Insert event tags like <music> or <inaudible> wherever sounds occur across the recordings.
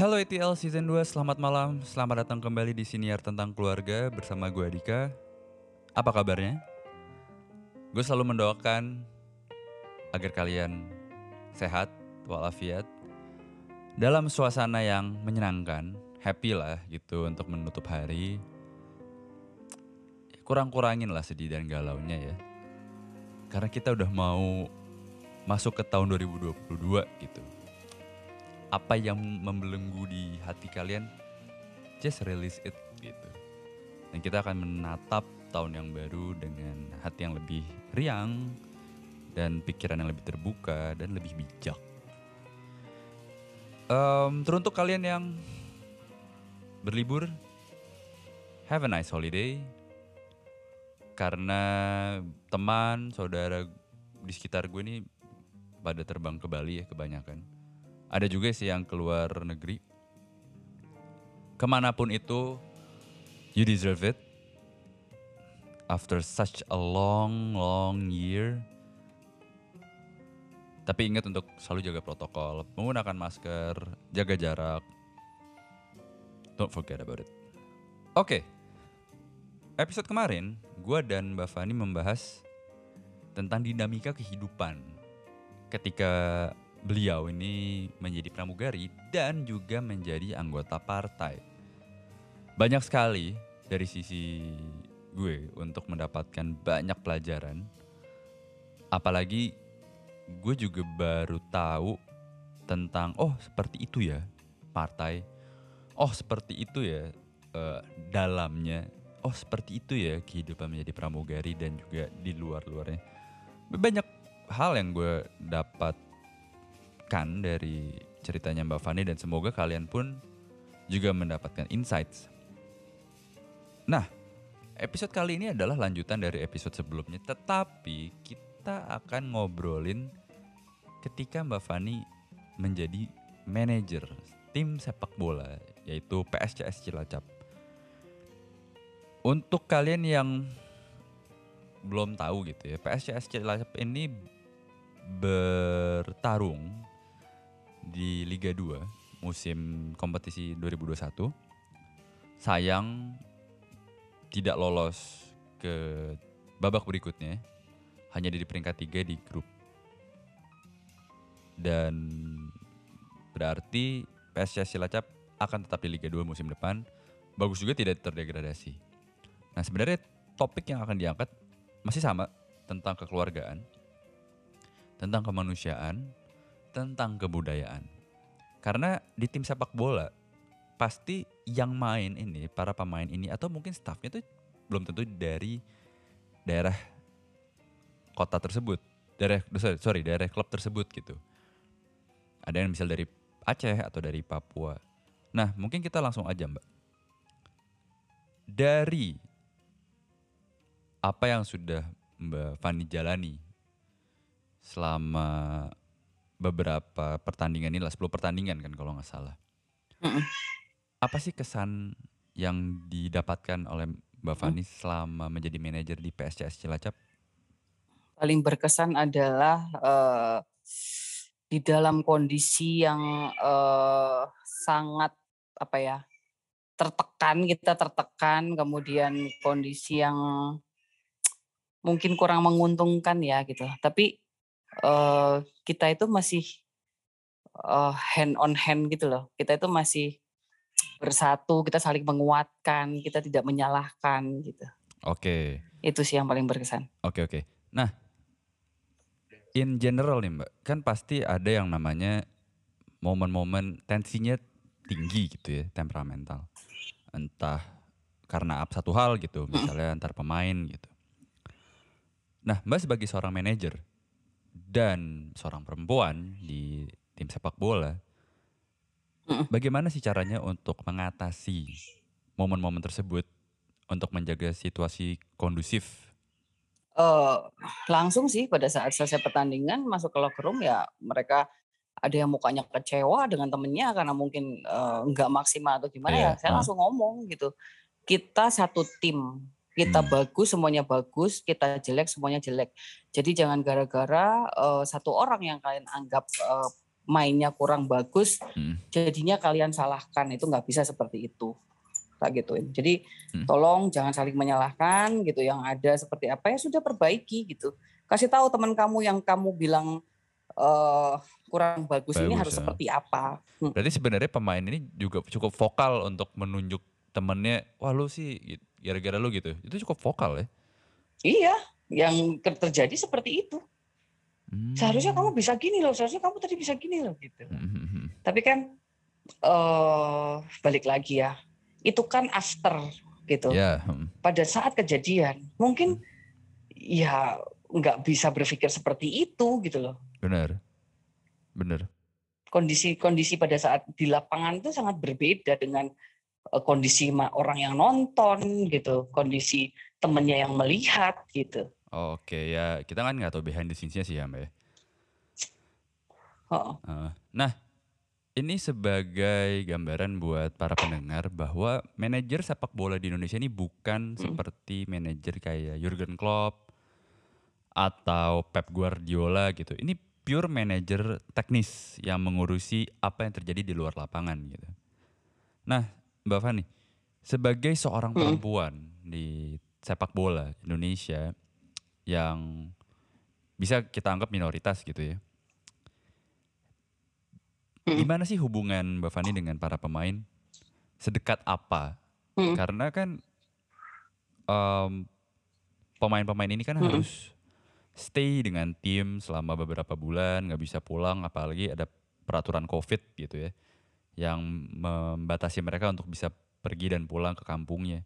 Hello ETL Season 2, selamat malam. Selamat datang kembali di Siniar Tentang Keluarga bersama gue Adika. Apa kabarnya? Gue selalu mendoakan agar kalian sehat walafiat dalam suasana yang menyenangkan, happy lah gitu untuk menutup hari. Kurang-kurangin lah sedih dan galaunya ya. Karena kita udah mau masuk ke tahun 2022 gitu apa yang membelenggu di hati kalian just release it gitu. Dan kita akan menatap tahun yang baru dengan hati yang lebih riang dan pikiran yang lebih terbuka dan lebih bijak. Um, teruntuk kalian yang berlibur have a nice holiday. Karena teman saudara di sekitar gue ini pada terbang ke Bali ya kebanyakan ada juga sih yang keluar negeri. Ke mana pun itu, you deserve it. After such a long, long year. Tapi ingat untuk selalu jaga protokol, menggunakan masker, jaga jarak. Don't forget about it. Oke, okay. episode kemarin, gue dan Mbak Fani membahas tentang dinamika kehidupan ketika beliau ini menjadi pramugari dan juga menjadi anggota partai. Banyak sekali dari sisi gue untuk mendapatkan banyak pelajaran. Apalagi gue juga baru tahu tentang oh seperti itu ya partai. Oh seperti itu ya uh, dalamnya. Oh seperti itu ya kehidupan menjadi pramugari dan juga di luar-luarnya. Banyak hal yang gue dapat dapatkan dari ceritanya Mbak Fani dan semoga kalian pun juga mendapatkan insights. Nah, episode kali ini adalah lanjutan dari episode sebelumnya, tetapi kita akan ngobrolin ketika Mbak Fani menjadi manajer tim sepak bola yaitu PSCS Cilacap. Untuk kalian yang belum tahu gitu ya, PSCS Cilacap ini bertarung di Liga 2 musim kompetisi 2021 sayang tidak lolos ke babak berikutnya hanya di peringkat 3 di grup. Dan berarti PSS Cilacap akan tetap di Liga 2 musim depan. Bagus juga tidak terdegradasi. Nah sebenarnya topik yang akan diangkat masih sama tentang kekeluargaan tentang kemanusiaan tentang kebudayaan. Karena di tim sepak bola pasti yang main ini, para pemain ini atau mungkin staffnya tuh belum tentu dari daerah kota tersebut, daerah sorry, sorry daerah klub tersebut gitu. Ada yang misal dari Aceh atau dari Papua. Nah mungkin kita langsung aja mbak. Dari apa yang sudah Mbak Fani jalani selama beberapa pertandingan ini lah 10 pertandingan kan kalau nggak salah. Mm-mm. Apa sih kesan yang didapatkan oleh Mbak Fani mm. selama menjadi manajer di PSCS Cilacap? Paling berkesan adalah uh, di dalam kondisi yang uh, sangat apa ya tertekan kita tertekan kemudian kondisi yang mungkin kurang menguntungkan ya gitu tapi uh, kita itu masih uh, hand on hand gitu loh. Kita itu masih bersatu, kita saling menguatkan, kita tidak menyalahkan gitu. Oke. Okay. Itu sih yang paling berkesan. Oke okay, oke. Okay. Nah, in general nih Mbak, kan pasti ada yang namanya momen-momen tensinya tinggi gitu ya, temperamental. Entah karena satu hal gitu, misalnya antar pemain gitu. Nah, Mbak sebagai seorang manajer, dan seorang perempuan di tim sepak bola, bagaimana sih caranya untuk mengatasi momen-momen tersebut untuk menjaga situasi kondusif? Uh, langsung sih pada saat selesai pertandingan masuk ke locker room ya mereka ada yang mukanya kecewa dengan temennya karena mungkin uh, nggak maksimal atau gimana yeah. ya saya uh. langsung ngomong gitu kita satu tim kita hmm. bagus semuanya bagus, kita jelek semuanya jelek. Jadi jangan gara-gara uh, satu orang yang kalian anggap uh, mainnya kurang bagus, Hmm. jadinya kalian salahkan itu nggak bisa seperti itu. Tak gituin. Jadi Hmm. tolong jangan saling menyalahkan gitu. Yang ada seperti apa ya sudah perbaiki gitu. Kasih tahu teman kamu yang kamu bilang eh, kurang bagus, ini Bagus, harus ya. seperti apa. Hmm. Berarti sebenarnya pemain ini juga cukup vokal untuk menunjuk temennya, wah lu sih gitu, gara-gara lu gitu. Itu cukup vokal ya. Iya, yang terjadi seperti itu. Hmm. Seharusnya kamu bisa gini loh, seharusnya kamu tadi bisa gini loh gitu. Hmm, hmm, hmm. Tapi kan eh balik lagi ya, itu kan after gitu. Ya, hmm. Pada saat kejadian, mungkin ya nggak bisa berpikir seperti itu gitu loh. benar. Benar. Kondisi-kondisi pada saat di lapangan itu sangat berbeda dengan kondisi ma- orang yang nonton gitu, kondisi temennya yang melihat gitu. Oke, ya kita kan nggak tahu behind the scenes-nya sih ya Mbak. Uh, Nah, ini sebagai gambaran buat para pendengar bahwa manajer sepak bola di Indonesia ini bukan seperti manajer kayak Jurgen Klopp atau Pep Guardiola gitu. Ini pure manajer teknis yang mengurusi apa yang terjadi di luar lapangan gitu. Nah, Mbak Fani, sebagai seorang Mm. perempuan di sepak bola Indonesia yang bisa kita anggap minoritas gitu ya. Mm. Gimana sih hubungan Mbak Fani dengan para pemain? Sedekat apa? Mm. Karena kan em, pemain-pemain ini kan Mm. harus stay dengan tim selama beberapa bulan, nggak bisa pulang, apalagi ada peraturan COVID gitu ya, yang membatasi mereka untuk bisa pergi dan pulang ke kampungnya.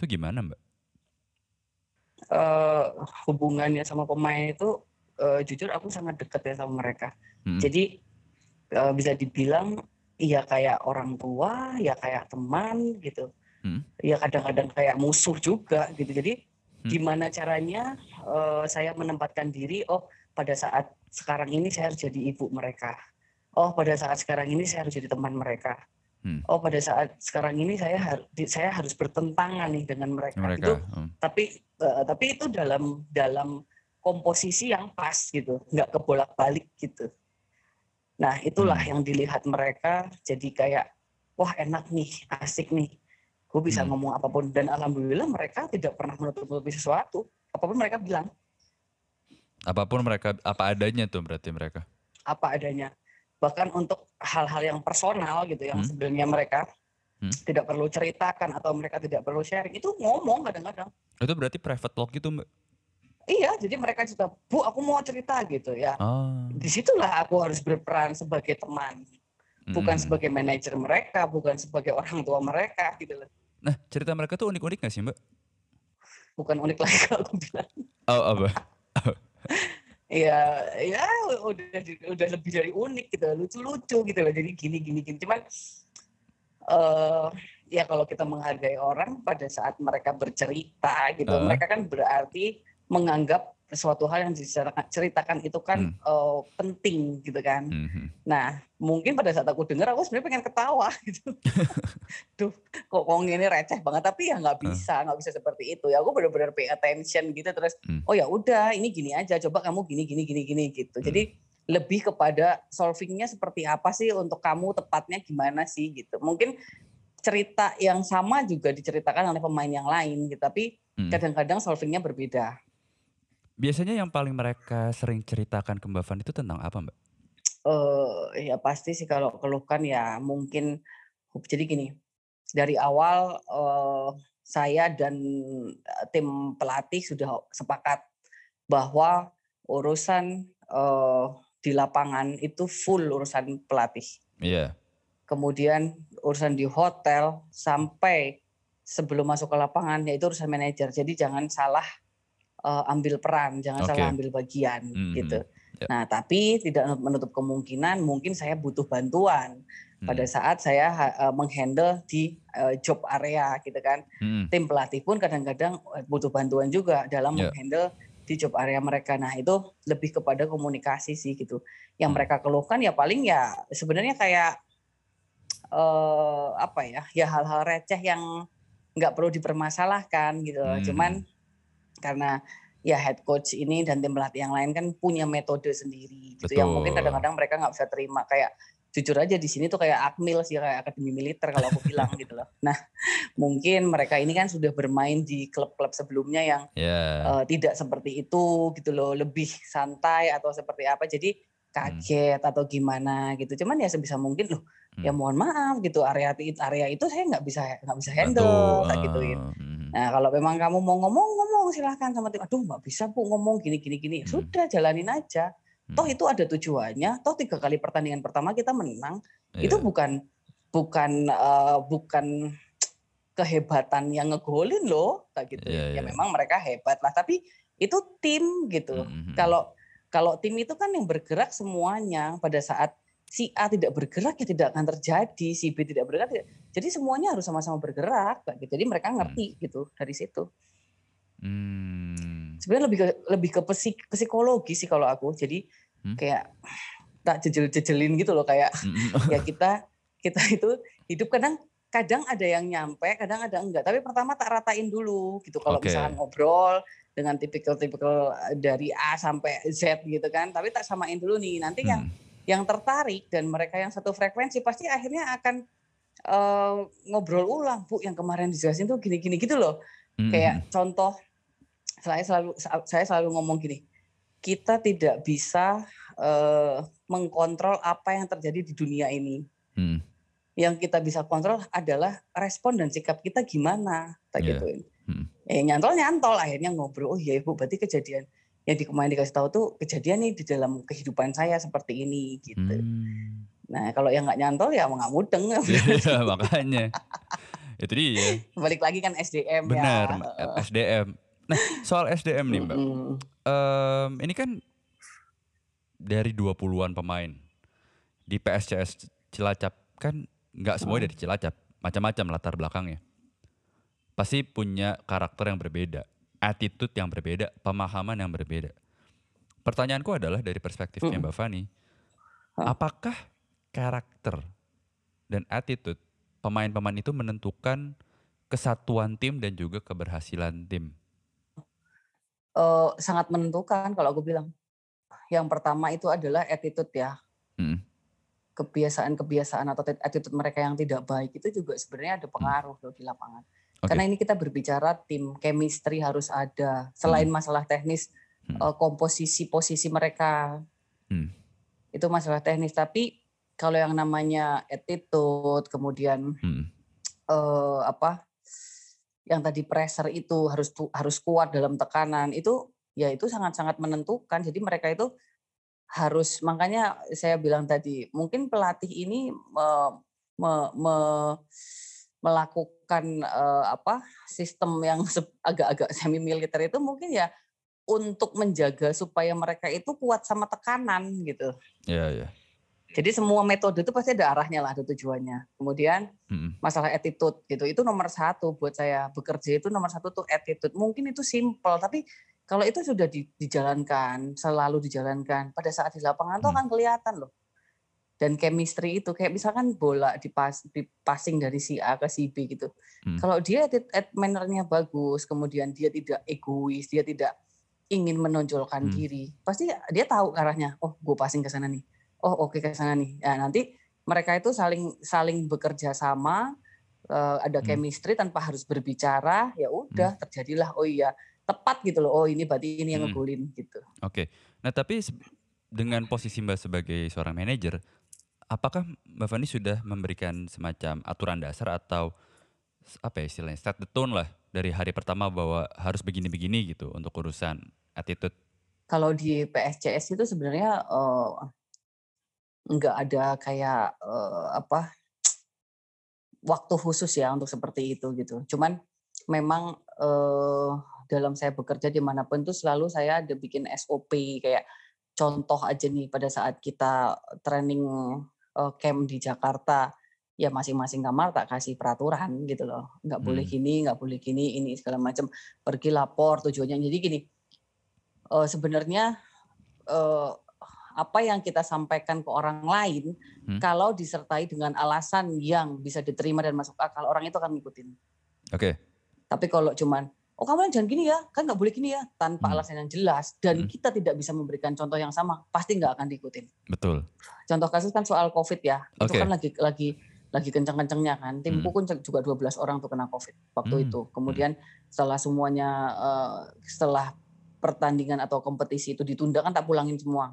Itu gimana Mbak? Eh, hubungannya sama pemain itu eh, jujur aku sangat dekat ya sama mereka. Mm. Jadi eh, bisa dibilang ya kayak orang tua, ya kayak teman gitu. Hmm. Ya kadang-kadang kayak musuh juga gitu. Jadi Hmm. gimana caranya eh, saya menempatkan diri oh pada saat sekarang ini saya harus jadi ibu mereka. Oh pada saat sekarang ini saya harus jadi teman mereka. Hmm. Oh pada saat sekarang ini saya harus saya harus bertentangan nih dengan mereka. Mereka, Itu mm, tapi eh, tapi itu dalam dalam komposisi yang pas gitu nggak kebolak balik gitu nah itulah Hmm. yang dilihat mereka jadi kayak wah enak nih asik nih gue bisa Hmm. ngomong apa pun dan alhamdulillah mereka tidak pernah menutup-nutupi sesuatu apa pun mereka bilang apa pun mereka apa adanya tuh berarti mereka. apa adanya bahkan untuk hal-hal yang personal gitu yang Hmm. sebenarnya mereka Hmm. tidak perlu ceritakan atau mereka tidak perlu sharing itu ngomong kadang-kadang Itu berarti private talk gitu Mbak? iya jadi mereka juga bu aku mau cerita gitu ya Ah. di situlah aku harus berperan sebagai teman, bukan Mm. sebagai manajer mereka, bukan sebagai orang tua mereka gitu loh. Nah, cerita mereka tuh unik-unik gak sih, Mbak? Bukan unik lagi <laughs> kalau aku bilang. Oh, apa? <laughs> Ya, ya udah udah lebih dari unik gitu, lucu-lucu gitu loh. Jadi gini gini gini. Cuman eh ya kalau kita menghargai orang pada saat mereka bercerita gitu, Ah. mereka kan berarti menganggap suatu hal yang diceritakan ceritakan itu kan eh, penting gitu kan. Mhm. Nah, mungkin pada saat aku dengar aku sebenarnya pengen ketawa <laughs> gitu. Duh, kok kok ini receh banget tapi ya nggak bisa, nggak bisa seperti itu. Ya aku benar-benar pay attention gitu terus Hmm. oh ya udah ini gini aja coba kamu gini gini gini gini gitu. Hmm. Jadi lebih kepada solvingnya seperti apa sih untuk kamu tepatnya gimana sih gitu. Mungkin cerita yang sama juga diceritakan oleh pemain yang lain gitu, tapi Hmm. kadang-kadang solvingnya berbeda. Biasanya yang paling mereka sering ceritakan ke Mbak Van itu tentang apa, Mbak? eh ya pasti sih kalau keluhkan ya mungkin jadi gini dari awal eh, saya dan eh, tim pelatih sudah sepakat bahwa urusan eh, di lapangan itu full urusan pelatih Iya. kemudian urusan di hotel sampai sebelum masuk ke lapangan yaitu urusan manajer jadi jangan salah eh, ambil peran jangan Oke. salah ambil bagian Mhm. gitu Ya. nah tapi tidak menutup kemungkinan mungkin saya butuh bantuan pada Hmm. saat saya eh, menghandle di eh, job area gitu kan Mhm. tim pelatih pun kadang-kadang butuh bantuan juga dalam Ya. menghandle di job area mereka. Nah itu lebih kepada komunikasi sih gitu. Yang Hmm. mereka keluhkan ya paling ya sebenarnya kayak eh apa ya ya hal-hal receh yang nggak perlu dipermasalahkan gitu. Hmm. Cuman karena ya head coach ini dan tim pelatih yang lain kan punya metode sendiri gitu yang mungkin kadang-kadang mereka nggak bisa terima kayak jujur aja di sini tuh kayak akmil sih kayak akademi militer kalau aku bilang gitu loh. Nah mungkin mereka ini kan sudah bermain di klub-klub sebelumnya yang yeah. uh, tidak seperti itu gitu loh, lebih santai atau seperti apa. Jadi kaget hmm. atau gimana gitu. Cuman ya sebisa mungkin loh, ya hmm. ya mohon maaf gitu area area itu saya nggak bisa nggak bisa handle kayak gituin. Hmm. Nah kalau memang kamu mau ngomong ngomong silahkan sama tim. Aduh nggak bisa bu ngomong gini gini gini. Hmm. Sudah jalanin aja Toh hmm. itu ada tujuannya. Toh tiga kali pertandingan pertama kita menang. Yeah. Itu bukan bukan uh, bukan kehebatan yang ngegolin loh, kayak gitu. Yeah, ya yeah. memang mereka hebat lah. Tapi itu tim gitu. Mm -hmm. Kalau kalau tim itu kan yang bergerak semuanya pada saat si A tidak bergerak ya tidak akan terjadi, si B tidak bergerak. Tidak. Jadi semuanya harus sama-sama bergerak, gitu. Jadi mereka ngerti hmm. gitu dari situ. Hmm. Sebenarnya lebih ke lebih ke psik, psikologi sih kalau aku. Jadi hmm? kayak tak jejel-jejelin gitu loh kayak hmm. <laughs> ya kita kita itu hidup kadang kadang ada yang nyampe, kadang ada enggak. Tapi pertama tak ratain dulu gitu. Kalau okay. misalnya ngobrol dengan tipikal-tipikal eh, dari A sampai Z gitu kan. Tapi tak samain dulu nih. Nanti hmm. yang yang tertarik dan mereka yang satu frekuensi pasti akhirnya akan uh, ngobrol ulang, Bu, yang kemarin dijelasin tuh gini-gini gitu loh. Hmm. Kayak contoh saya selalu saya selalu ngomong gini kita tidak bisa uh, mengkontrol apa yang terjadi di dunia ini. Hmm. Yang kita bisa kontrol adalah respon dan sikap kita gimana, tak yeah. gituin. Hmm. Eh nyantol nyantol, akhirnya ngobrol. Oh iya ibu, berarti kejadian yang di kemarin dikasih tahu tuh kejadian nih di dalam kehidupan saya seperti ini gitu. Hmm. Nah kalau yang nggak nyantol ya nggak mudeng. <laughs> Ya, makanya. Itu dia. Balik lagi kan SDM Benar, ya. SDM. Nah soal SDM nih mbak. Um, ini kan dari 20-an pemain di PSCS Cilacap kan nggak semua dari Cilacap, macam-macam latar belakangnya. Pasti punya karakter yang berbeda, attitude yang berbeda, pemahaman yang berbeda. Pertanyaanku adalah dari perspektifnya Mbak Fani, apakah karakter dan attitude pemain-pemain itu menentukan kesatuan tim dan juga keberhasilan tim? uh, sangat menentukan kalau aku bilang. Yang pertama itu adalah attitude ya. Hmm. Kebiasaan-kebiasaan atau attitude mereka yang tidak baik itu juga sebenarnya ada hmm. pengaruh loh di lapangan. Okay. Karena ini kita berbicara tim, chemistry harus ada. Selain hmm. masalah teknis, hmm. uh, komposisi posisi mereka hmm. itu masalah teknis. Tapi kalau yang namanya attitude, kemudian hmm. uh, apa yang tadi pressure itu harus harus kuat dalam tekanan itu ya itu sangat-sangat menentukan. Jadi mereka itu harus makanya saya bilang tadi mungkin pelatih ini me, me, me, melakukan uh, apa sistem yang agak-agak semi militer itu mungkin ya untuk menjaga supaya mereka itu kuat sama tekanan gitu. Iya, yeah, iya. Yeah. Jadi semua metode itu pasti ada arahnya lah, ada tujuannya. Kemudian hmm. masalah attitude gitu, itu nomor satu buat saya bekerja itu nomor satu tuh attitude. Mungkin itu simple, tapi kalau itu sudah di, dijalankan, selalu dijalankan, pada saat di lapangan hmm. tuh akan kelihatan loh. Dan chemistry itu kayak misalkan bola dipas, passing dari si A ke si B gitu. Hmm. Kalau dia mannernya bagus, kemudian dia tidak egois, dia tidak ingin menonjolkan hmm. diri, pasti dia tahu arahnya. Oh, gue passing ke sana nih oh oke okay, ke sana nih. Ya nanti mereka itu saling saling bekerja sama, uh, ada hmm. chemistry tanpa harus berbicara, ya udah hmm. terjadilah oh iya tepat gitu loh. Oh ini berarti ini yang hmm. ngegolin gitu. Oke. Okay. Nah tapi dengan posisi Mbak sebagai seorang manajer, apakah Mbak Fani sudah memberikan semacam aturan dasar atau apa ya istilahnya set the tone lah dari hari pertama bahwa harus begini-begini gitu untuk urusan attitude? Kalau di PSCS itu sebenarnya uh, nggak ada kayak uh, apa waktu khusus ya untuk seperti itu gitu. Cuman memang uh, dalam saya bekerja di mana pun tuh selalu saya ada bikin SOP kayak contoh aja nih pada saat kita training uh, camp di Jakarta ya masing-masing kamar tak kasih peraturan gitu loh nggak hmm. boleh gini nggak boleh gini ini segala macam pergi lapor tujuannya jadi gini uh, sebenarnya uh, apa yang kita sampaikan ke orang lain hmm. kalau disertai dengan alasan yang bisa diterima dan masuk akal orang itu akan ngikutin. Oke. Okay. Tapi kalau cuman oh kamu jangan gini ya, kan nggak boleh gini ya, tanpa Hmm. alasan yang jelas dan Hmm. kita tidak bisa memberikan contoh yang sama, pasti nggak akan diikutin. Betul. Contoh kasus kan soal COVID ya, itu Oke. kan lagi lagi lagi kencang-kencangnya kan. Timku Hmm. pun juga 12 orang tuh kena COVID waktu Hmm. itu. Kemudian setelah semuanya eh, setelah pertandingan atau kompetisi itu ditunda kan tak pulangin semua.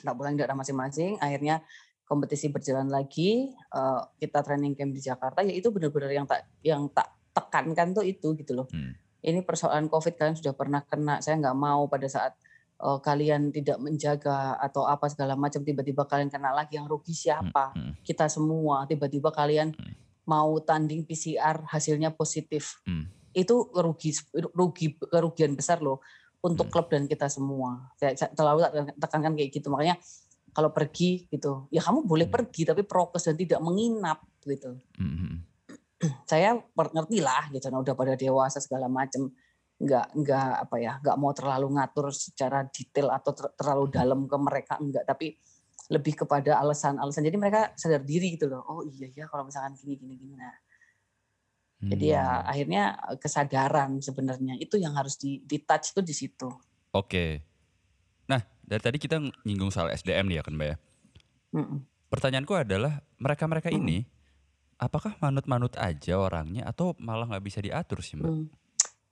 Tak pulangin daerah masing-masing. Akhirnya kompetisi berjalan lagi, eh, kita training camp di Jakarta ya itu benar-benar yang tak yang tak tekankan tuh itu gitu loh. Hmm. Ini persoalan COVID kalian sudah pernah kena. Saya nggak mau pada saat eh, kalian tidak menjaga atau apa segala macam tiba-tiba kalian kena lagi yang rugi siapa? Hmm. kita semua tiba-tiba kalian Hmm. mau tanding PCR hasilnya positif Hmm. itu rugi rugi kerugian besar loh untuk Hmm. klub dan kita semua saya selalu tekankan kayak gitu makanya kalau pergi gitu ya kamu boleh Hmm. pergi tapi prokes dan tidak menginap gitu Hmm. hmm. <clears throat> saya ngerti lah gitu nah udah pada dewasa segala macam nggak nggak apa ya nggak mau terlalu ngatur secara detail atau ter- terlalu dalam ke mereka enggak tapi lebih kepada alasan-alasan jadi mereka sadar diri gitu loh oh iya ya kalau misalkan gini gini gini nah jadi ya Hmm. akhirnya kesadaran sebenarnya itu yang harus di, di touch itu di situ Oke. Nah, dari tadi kita nyinggung soal SDM nih ya kan Mbak ya. Mm-mm. Pertanyaanku adalah mereka-mereka Mm. ini apakah manut-manut aja orangnya atau malah nggak bisa diatur sih Mbak? Hmm.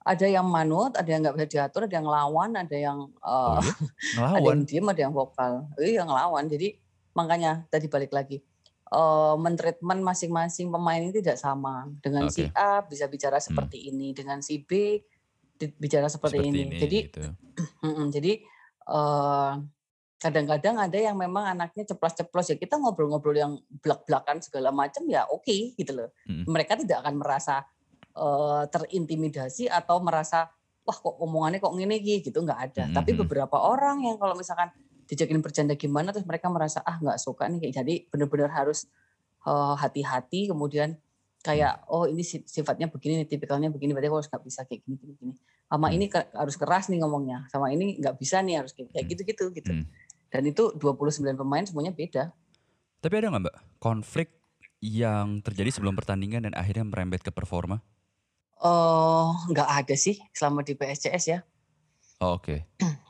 ada yang manut ada yang nggak bisa diatur ada yang lawan ada yang Oh eh, iya? <laughs> ada yang diem ada yang vokal iya ngelawan jadi makanya tadi balik lagi eh mentreatment masing-masing pemain ini tidak sama dengan si Oke. A bisa bicara seperti ini dengan si B bicara seperti, Seperti ini. ini jadi gitu. <clears throat> jadi eh, kadang-kadang ada yang memang anaknya ceplos-ceplos ya kita ngobrol-ngobrol yang belak-belakan segala macam ya oke gitu loh Mm. mereka tidak akan merasa eh, terintimidasi atau merasa wah kok omongannya kok ngene Ki?" gitu nggak ada Mm, tapi mm, mm. beberapa orang yang kalau misalkan dijakin bercanda gimana terus mereka merasa ah nggak suka nih kayak jadi benar-benar harus eh, hati-hati kemudian kayak oh ini si- sifatnya begini nih tipikalnya begini berarti aku harus nggak bisa kayak gini gini gini sama Hmm. ini ke- harus keras nih ngomongnya sama ini nggak bisa nih harus kayak Hmm. gitu-gitu gitu Hmm. dan itu 29 pemain semuanya beda Tapi ada nggak Mbak konflik yang terjadi sebelum pertandingan dan akhirnya merembet ke performa? oh nggak ada sih selama di PSCS ya Oh, Oke. <clears throat>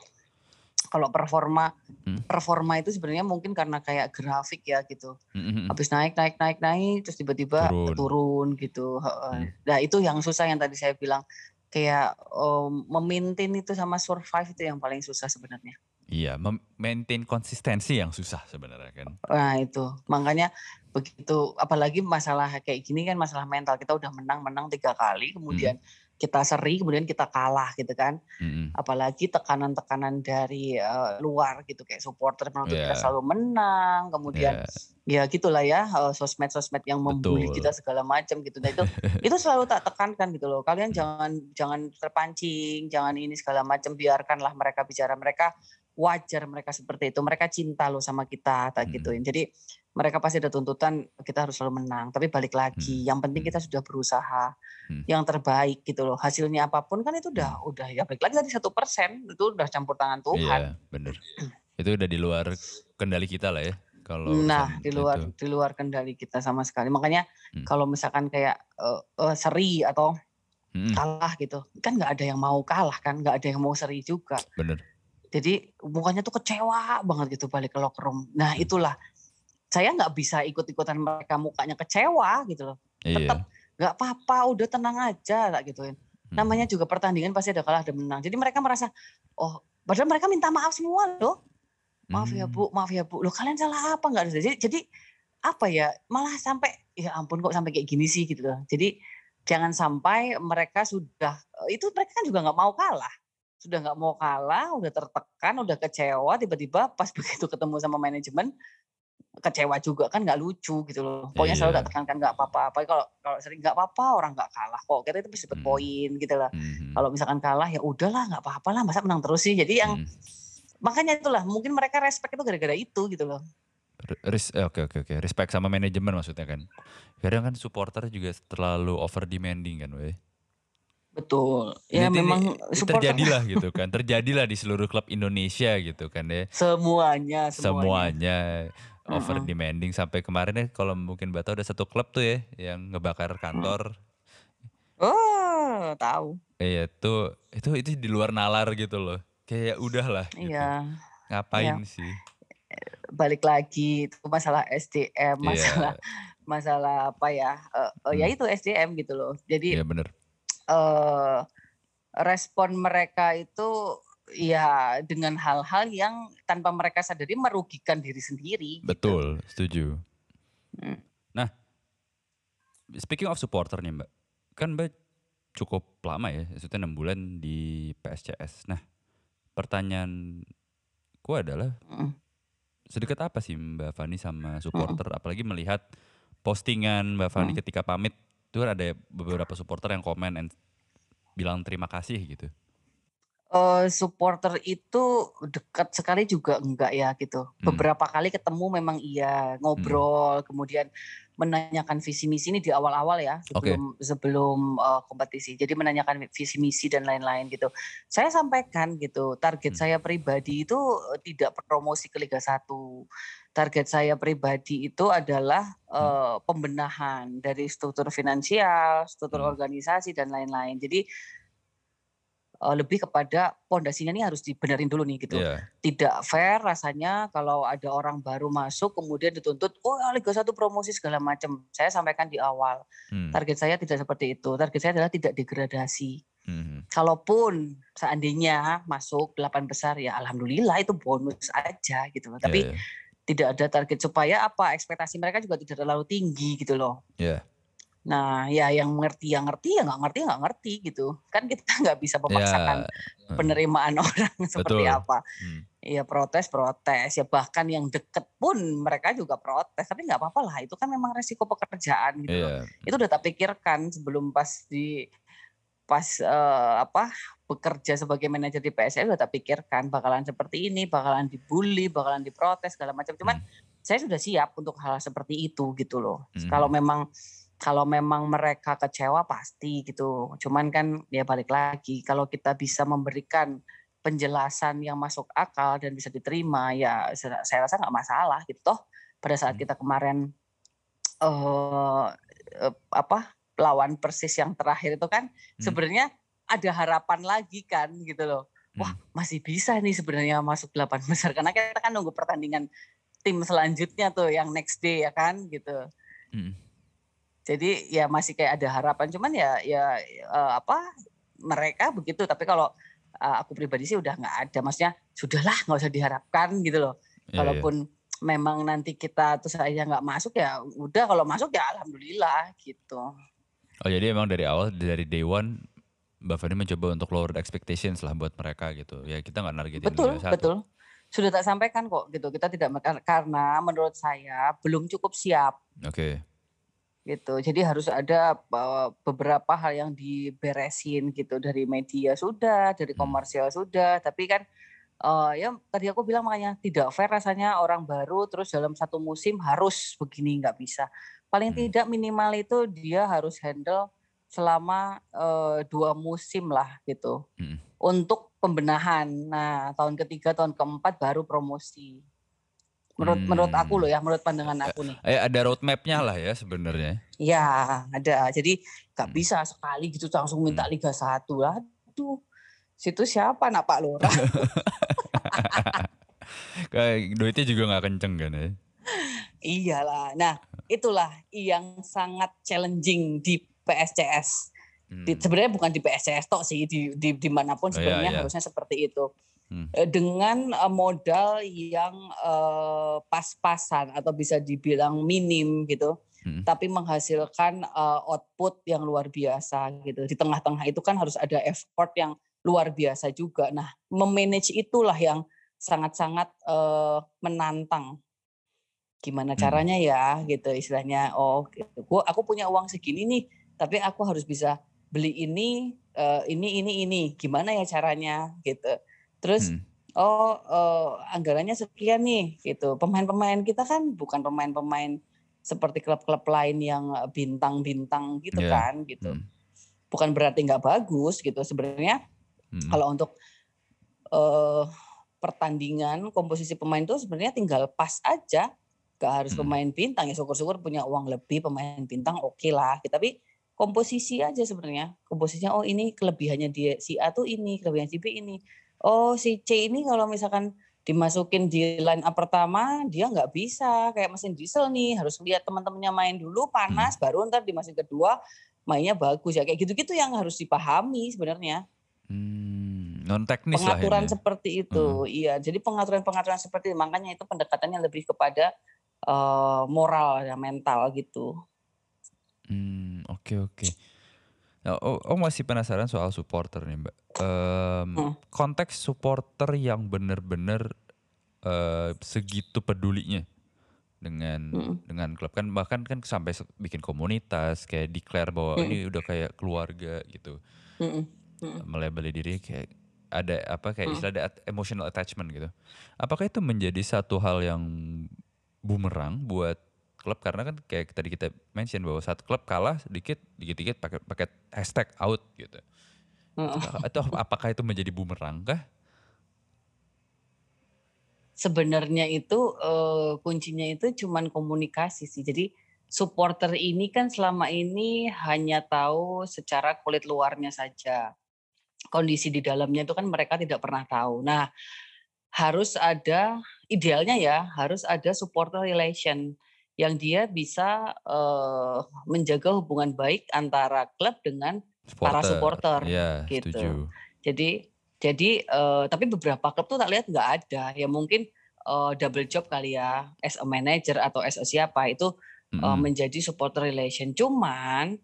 kalau performa Hmm. performa itu sebenarnya mungkin karena kayak grafik ya gitu Mm, mm, mm. habis naik naik naik naik terus tiba-tiba Turun. turun, gitu Heeh. Hmm. nah itu yang susah yang tadi saya bilang kayak um, memaintain itu sama survive itu yang paling susah sebenarnya Iya, maintain konsistensi yang susah sebenarnya kan. nah itu makanya begitu apalagi masalah kayak gini kan masalah mental kita udah menang menang tiga kali kemudian kita seri kemudian kita kalah gitu kan. Mm, mm. apalagi tekanan-tekanan dari eh, luar gitu. Kayak supporter menuntut kita Iya. selalu menang kemudian Ya, ya gitulah ya eh, sosmed-sosmed yang membuli Betul. kita segala macam gitu. Nah itu <laughs> itu selalu tak tekankan gitu loh. Kalian jangan jangan terpancing jangan ini segala macam biarkanlah mereka bicara. Mereka wajar mereka seperti itu mereka cinta loh sama kita tak Hmm. gituin jadi mereka pasti ada tuntutan kita harus selalu menang tapi balik lagi yang penting Hmm. kita sudah berusaha Hmm. yang terbaik gitu loh hasilnya apa pun kan itu udah udah ya balik lagi tadi satu persen itu udah campur tangan Tuhan Iya, bener. Itu udah di luar kendali kita lah ya. Kalau Nah, di luar itu. di luar kendali kita sama sekali. Makanya Hmm. kalau misalkan kayak eh, eh, seri atau Mm, kalah gitu, kan nggak ada yang mau kalah kan, nggak ada yang mau seri juga. bener. Jadi mukanya tuh kecewa banget gitu balik ke locker room. Nah Hmm. itulah saya nggak bisa ikut-ikutan mereka mukanya kecewa gitu loh. Iya. Tetap nggak apa-apa, udah tenang aja tak gituin. Mm. Namanya juga pertandingan pasti ada kalah ada menang. Jadi mereka merasa oh padahal mereka minta maaf semua loh. maaf ya Hmm. bu, maaf ya bu. Loh kalian salah apa nggak ada? Jadi, jadi apa ya? Malah sampai ya ampun kok sampai kayak gini sih gitu loh. Jadi jangan sampai mereka sudah itu mereka kan juga nggak mau kalah, sudah nggak mau kalah, udah tertekan, udah kecewa, tiba-tiba pas <laughs> begitu ketemu sama manajemen kecewa juga kan nggak lucu gitu loh. Pokoknya selalu Iya. tak tekankan nggak apa-apa. Apalagi kalau kalau sering nggak apa-apa orang nggak kalah kok. Kita itu bisa dapat Hmm. poin gitu lah. Mhm. Kalau misalkan kalah ya udahlah nggak apa-apa lah masa menang terus sih. Jadi yang Mm. makanya itulah mungkin mereka respect itu gara-gara itu gitu loh Re- res- eh, Oke oke oke. Respect sama manajemen maksudnya kan. Kadang kan supporter juga terlalu over demanding kan, weh. Betul ya ini- memang ini supporter terjadilah gitu <laughs> kan. Terjadilah di seluruh klub Indonesia gitu kan ya. semuanya semuanya Semuanya over demanding sampai kemarin ya kalau mungkin Bata ada satu klub tuh ya yang ngebakar kantor. oh tahu Iya itu itu itu di luar nalar gitu loh. Kayak udahlah gitu. Iya. Ngapain Iya. sih? Balik lagi itu masalah SDM, masalah Iya. masalah apa ya? eh, eh, ya Hmm. itu SDM gitu loh. Jadi Iya bener. Eh respon mereka itu ya dengan hal-hal yang tanpa mereka sadari merugikan diri sendiri. gitu. Betul, setuju. Hmm. Nah, speaking of supporter nih Mbak, kan Mbak cukup lama ya, maksudnya 6 bulan di PSCS. Nah, pertanyaanku adalah Mm. sedekat apa sih Mbak Fani sama supporter? Apalagi melihat postingan Mbak Fani Mm. ketika pamit, itu kan ada beberapa supporter yang komen and bilang terima kasih gitu. Eh, supporter itu dekat sekali juga enggak ya gitu. Hmm. Beberapa kali ketemu memang iya ngobrol, kemudian menanyakan visi misi ini di awal-awal ya sebelum sebelum eh, kompetisi. Jadi menanyakan visi misi dan lain-lain gitu. Saya sampaikan gitu, target Hmm. saya pribadi itu tidak promosi ke Liga 1. Target saya pribadi itu adalah eh, pembenahan dari struktur finansial, struktur Hmm. organisasi dan lain-lain. Jadi eh, lebih kepada pondasinya ini harus dibenerin dulu nih gitu. Iya. Tidak fair rasanya kalau ada orang baru masuk kemudian dituntut oh Liga 1 promosi segala macam. Saya sampaikan di awal, Hmm. target saya tidak seperti itu. Target saya adalah tidak degradasi. Hmm. Kalaupun seandainya masuk delapan besar ya alhamdulillah itu bonus aja gitu. Tapi Iya, iya. Tidak ada target supaya apa ekspektasi mereka juga tidak terlalu tinggi gitu loh. Iya. Nah, ya yang ngerti yang ngerti ya nggak ngerti nggak ngerti gitu. Kan kita nggak bisa memaksakan Ya, penerimaan <laughs> orang seperti Betul. apa. hmm. Ya protes protes ya bahkan yang deket pun mereka juga protes tapi nggak apa-apa lah itu kan memang resiko pekerjaan gitu loh. Iya. Itu udah tak pikirkan sebelum pas di pas eh, apa bekerja sebagai manajer di PSL udah tak pikirkan bakalan seperti ini, bakalan dibully, bakalan diprotes segala macam. Cuman saya sudah siap untuk hal seperti itu gitu loh. Hmm. Kalau memang kalau memang mereka kecewa pasti gitu. Cuman kan ya balik lagi kalau kita bisa memberikan penjelasan yang masuk akal dan bisa diterima ya saya rasa nggak masalah gitu toh pada saat Hmm. kita kemarin eh eh, apa lawan persis yang terakhir itu kan Hmm. sebenarnya ada harapan lagi kan gitu loh wah Hmm. masih bisa nih sebenarnya masuk delapan <laughs> besar karena kita kan nunggu pertandingan tim selanjutnya tuh yang next day ya kan gitu Hmm. jadi ya masih kayak ada harapan cuman ya ya eh, apa mereka begitu tapi kalau eh, aku pribadi sih udah nggak ada maksudnya sudahlah nggak usah diharapkan gitu loh iya. kalaupun memang nanti kita terus aja nggak masuk ya udah kalau masuk ya alhamdulillah gitu Oh jadi emang dari awal dari day one Mbak Fani mencoba untuk lower the expectations lah buat mereka gitu. Ya kita nggak nargetin betul 1. betul sudah tak sampaikan kok gitu kita tidak karena menurut saya belum cukup siap Oke. gitu. Jadi harus ada uh, beberapa hal yang diberesin gitu dari media sudah, dari Hmm. komersial sudah, tapi kan uh, ya tadi aku bilang makanya tidak fair rasanya orang baru terus dalam satu musim harus begini nggak bisa. Paling Hmm. tidak minimal itu dia harus handle selama uh, dua musim lah gitu Hmm. untuk pembenahan. Nah tahun ketiga, tahun keempat baru promosi. Menurut menurut aku Hmm. loh ya, menurut pandangan aku nih. Eh ada roadmapnya lah ya sebenarnya. Ya ada. Jadi nggak Hmm. bisa sekali gitu langsung minta Hmm. Liga 1 lah. Aduh, situ siapa nak Pak Lurah? <laughs> Kayak duitnya juga nggak kenceng kan ya. <laughs> Iyalah. Nah itulah yang sangat challenging di PSCS. Di, Hmm. sebenarnya bukan di PSCS tok sih, di, di di mana pun Oh, iya, sebenarnya iya. harusnya seperti itu. Hmm. Eh, Dengan eh, modal yang eh, pas-pasan atau bisa dibilang minim gitu. Hmm. tapi menghasilkan uh, output yang luar biasa gitu. Di tengah-tengah itu kan harus ada effort yang luar biasa juga. Nah, memanage itulah yang sangat-sangat uh, menantang. Gimana Hmm. caranya ya gitu istilahnya. Oh, gitu. Gua aku punya uang segini nih, tapi aku harus bisa beli ini uh, ini ini ini. Gimana ya caranya gitu. Terus Hmm. oh eh, anggarannya sekian nih gitu. Pemain-pemain kita kan bukan pemain-pemain seperti klub-klub lain yang eh, bintang-bintang gitu Iya. kan gitu. Hmm. Bukan berarti nggak bagus gitu sebenarnya Hmm. kalau untuk eh pertandingan komposisi pemain itu sebenarnya tinggal pas aja. Gak harus Hmm. pemain bintang ya syukur-syukur punya uang lebih pemain bintang oke lah. Tapi komposisi aja sebenarnya. Komposisinya oh ini kelebihannya dia si A tuh ini, kelebihan si B ini. Oh si C ini kalau misalkan dimasukin di line up pertama dia nggak bisa kayak mesin diesel nih harus lihat teman-temannya main dulu panas hmm. baru ntar di mesin kedua mainnya bagus ya kayak gitu-gitu yang harus dipahami sebenarnya. Hmm, non teknis pengaturan lah seperti itu hmm. iya jadi pengaturan-pengaturan seperti itu makanya itu pendekatannya lebih kepada uh, moral ya mental gitu. Hmm, oke okay, oke. Okay. Nah, oh, oh masih penasaran soal supporter nih mbak. Um, hmm. Konteks supporter yang benar-benar uh, segitu pedulinya dengan hmm. dengan klub kan bahkan kan sampai bikin komunitas kayak declare bahwa hmm. ini udah kayak keluarga gitu. Hmm. Hmm. Melabeli diri kayak ada apa kayak hmm. istilah ada emotional attachment gitu. Apakah itu menjadi satu hal yang bumerang buat klub karena kan kayak tadi kita mention bahwa satu klub kalah sedikit dikit-dikit pakai pakai hashtag out gitu. Atau apakah itu menjadi bumerang kah? Sebenarnya itu uh, kuncinya itu cuman komunikasi sih. Jadi supporter ini kan selama ini hanya tahu secara kulit luarnya saja. Kondisi di dalamnya itu kan mereka tidak pernah tahu. Nah, harus ada idealnya ya, harus ada supporter relation yang dia bisa uh, menjaga hubungan baik antara klub dengan supporter. para supporter ya, gitu. Setuju. Jadi jadi uh, tapi beberapa klub tuh tak lihat nggak ada. Ya mungkin uh, double job kali ya as a manager atau as a siapa itu mm -hmm. uh, menjadi supporter relation. Cuman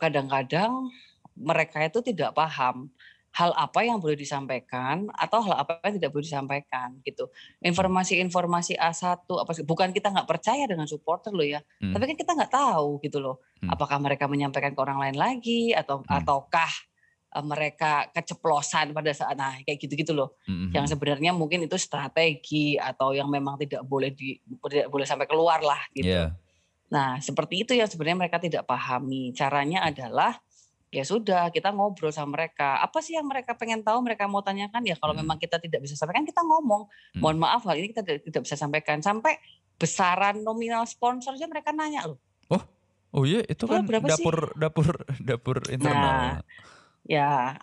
kadang-kadang uh, mereka itu tidak paham hal apa yang boleh disampaikan atau hal apa yang tidak boleh disampaikan gitu. Informasi-informasi A1 apa bukan kita nggak percaya dengan supporter loh ya, hmm. tapi kan kita nggak tahu gitu loh. Hmm. Apakah mereka menyampaikan ke orang lain lagi atau hmm. ataukah uh, mereka keceplosan pada saat nah kayak gitu-gitu loh. Hmm. Yang sebenarnya mungkin itu strategi atau yang memang tidak boleh di tidak boleh sampai keluar lah gitu. Yeah. Nah, seperti itu yang sebenarnya mereka tidak pahami. Caranya adalah ya sudah kita ngobrol sama mereka. Apa sih yang mereka pengen tahu mereka mau tanyakan? Ya kalau hmm. memang kita tidak bisa sampaikan kita ngomong. Hmm. mohon maaf hal ini kita tidak bisa sampaikan. Sampai besaran nominal sponsor aja mereka nanya loh. Oh oh iya itu kan dapur sih? dapur dapur internal. Nah, ya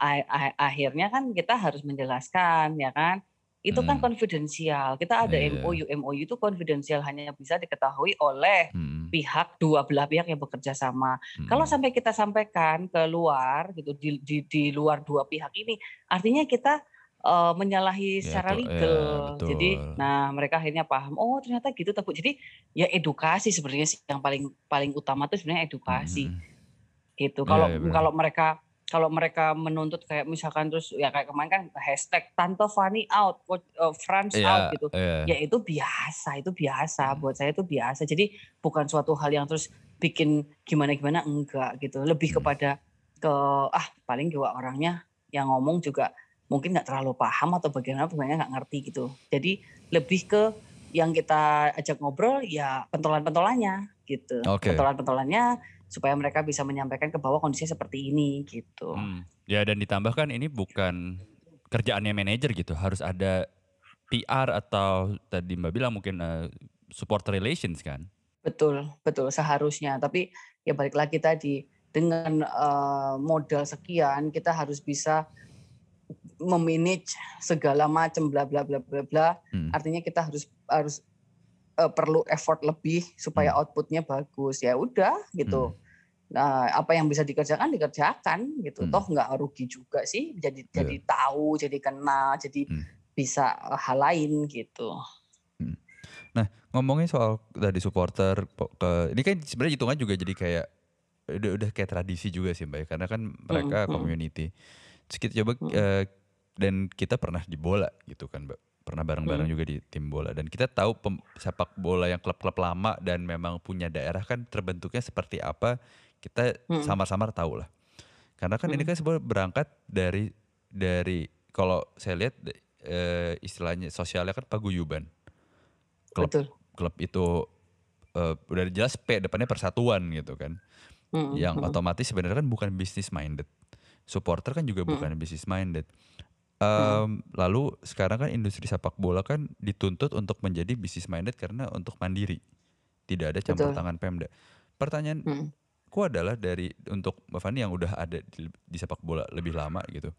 akhirnya kan kita harus menjelaskan ya kan itu kan hmm. kan konfidensial. Kita ada yeah. MOU, MOU itu konfidensial hanya bisa diketahui oleh hmm. pihak dua belah pihak yang bekerja sama. Hmm. Kalau sampai kita sampaikan ke luar gitu di, di di luar dua pihak ini, artinya kita uh, menyalahi ya, secara legal. Ya, Jadi, nah mereka akhirnya paham. Oh ternyata gitu, tapi jadi ya edukasi sebenarnya sih yang paling paling utama itu sebenarnya edukasi. Hmm. Gitu. Kalau ya, ya, kalau mereka kalau mereka menuntut kayak misalkan terus ya kayak kemarin kan hashtag Tante Fanny out, uh, France yeah, out gitu. Yeah. Ya itu biasa, itu biasa. Hmm. Buat saya itu biasa. Jadi bukan suatu hal yang terus bikin gimana-gimana enggak gitu. Lebih hmm. kepada ke ah paling juga orangnya yang ngomong juga mungkin nggak terlalu paham atau bagaimana pokoknya nggak ngerti gitu. Jadi lebih ke yang kita ajak ngobrol ya pentolan-pentolannya gitu. Okay. Pentolan-pentolannya supaya mereka bisa menyampaikan ke bawah kondisinya seperti ini gitu. Hmm. Ya dan ditambahkan ini bukan kerjaannya manajer gitu, harus ada PR atau tadi Mbak bilang mungkin uh, support relations kan? Betul, betul seharusnya. Tapi ya balik lagi tadi dengan uh, modal sekian kita harus bisa memanage segala macam bla bla bla bla bla. Hmm. Artinya kita harus harus uh, perlu effort lebih supaya hmm. outputnya bagus ya udah gitu. Hmm. Nah, apa yang bisa dikerjakan dikerjakan gitu. Hmm. Toh nggak rugi juga sih. Jadi yeah. jadi tahu, jadi kenal, jadi hmm. bisa eh, hal lain gitu. Hmm. Nah, ngomongin soal tadi supporter ke ini kan sebenarnya hitungan juga jadi kayak udah udah kayak tradisi juga sih Mbak ya. karena kan mereka hmm. community. Terus kita coba hmm. uh, dan kita pernah di bola gitu kan Mbak pernah bareng-bareng hmm. juga di tim bola dan kita tahu pem, sepak bola yang klub-klub lama dan memang punya daerah kan terbentuknya seperti apa kita hmm. sama-sama tahu lah karena kan hmm. ini kan sebenarnya berangkat dari dari kalau saya lihat e, istilahnya sosialnya kan paguyuban klub Betul. klub itu e, udah jelas P depannya persatuan gitu kan hmm. yang hmm. otomatis sebenarnya kan bukan business minded supporter kan juga hmm. bukan business minded Um, hmm. Lalu sekarang kan industri sepak bola kan dituntut untuk menjadi business minded karena untuk mandiri, tidak ada campur Betul. tangan Pemda. Pertanyaan, hmm. Menurutku adalah dari untuk Mbak Fani yang udah ada di, di sepak bola lebih lama gitu.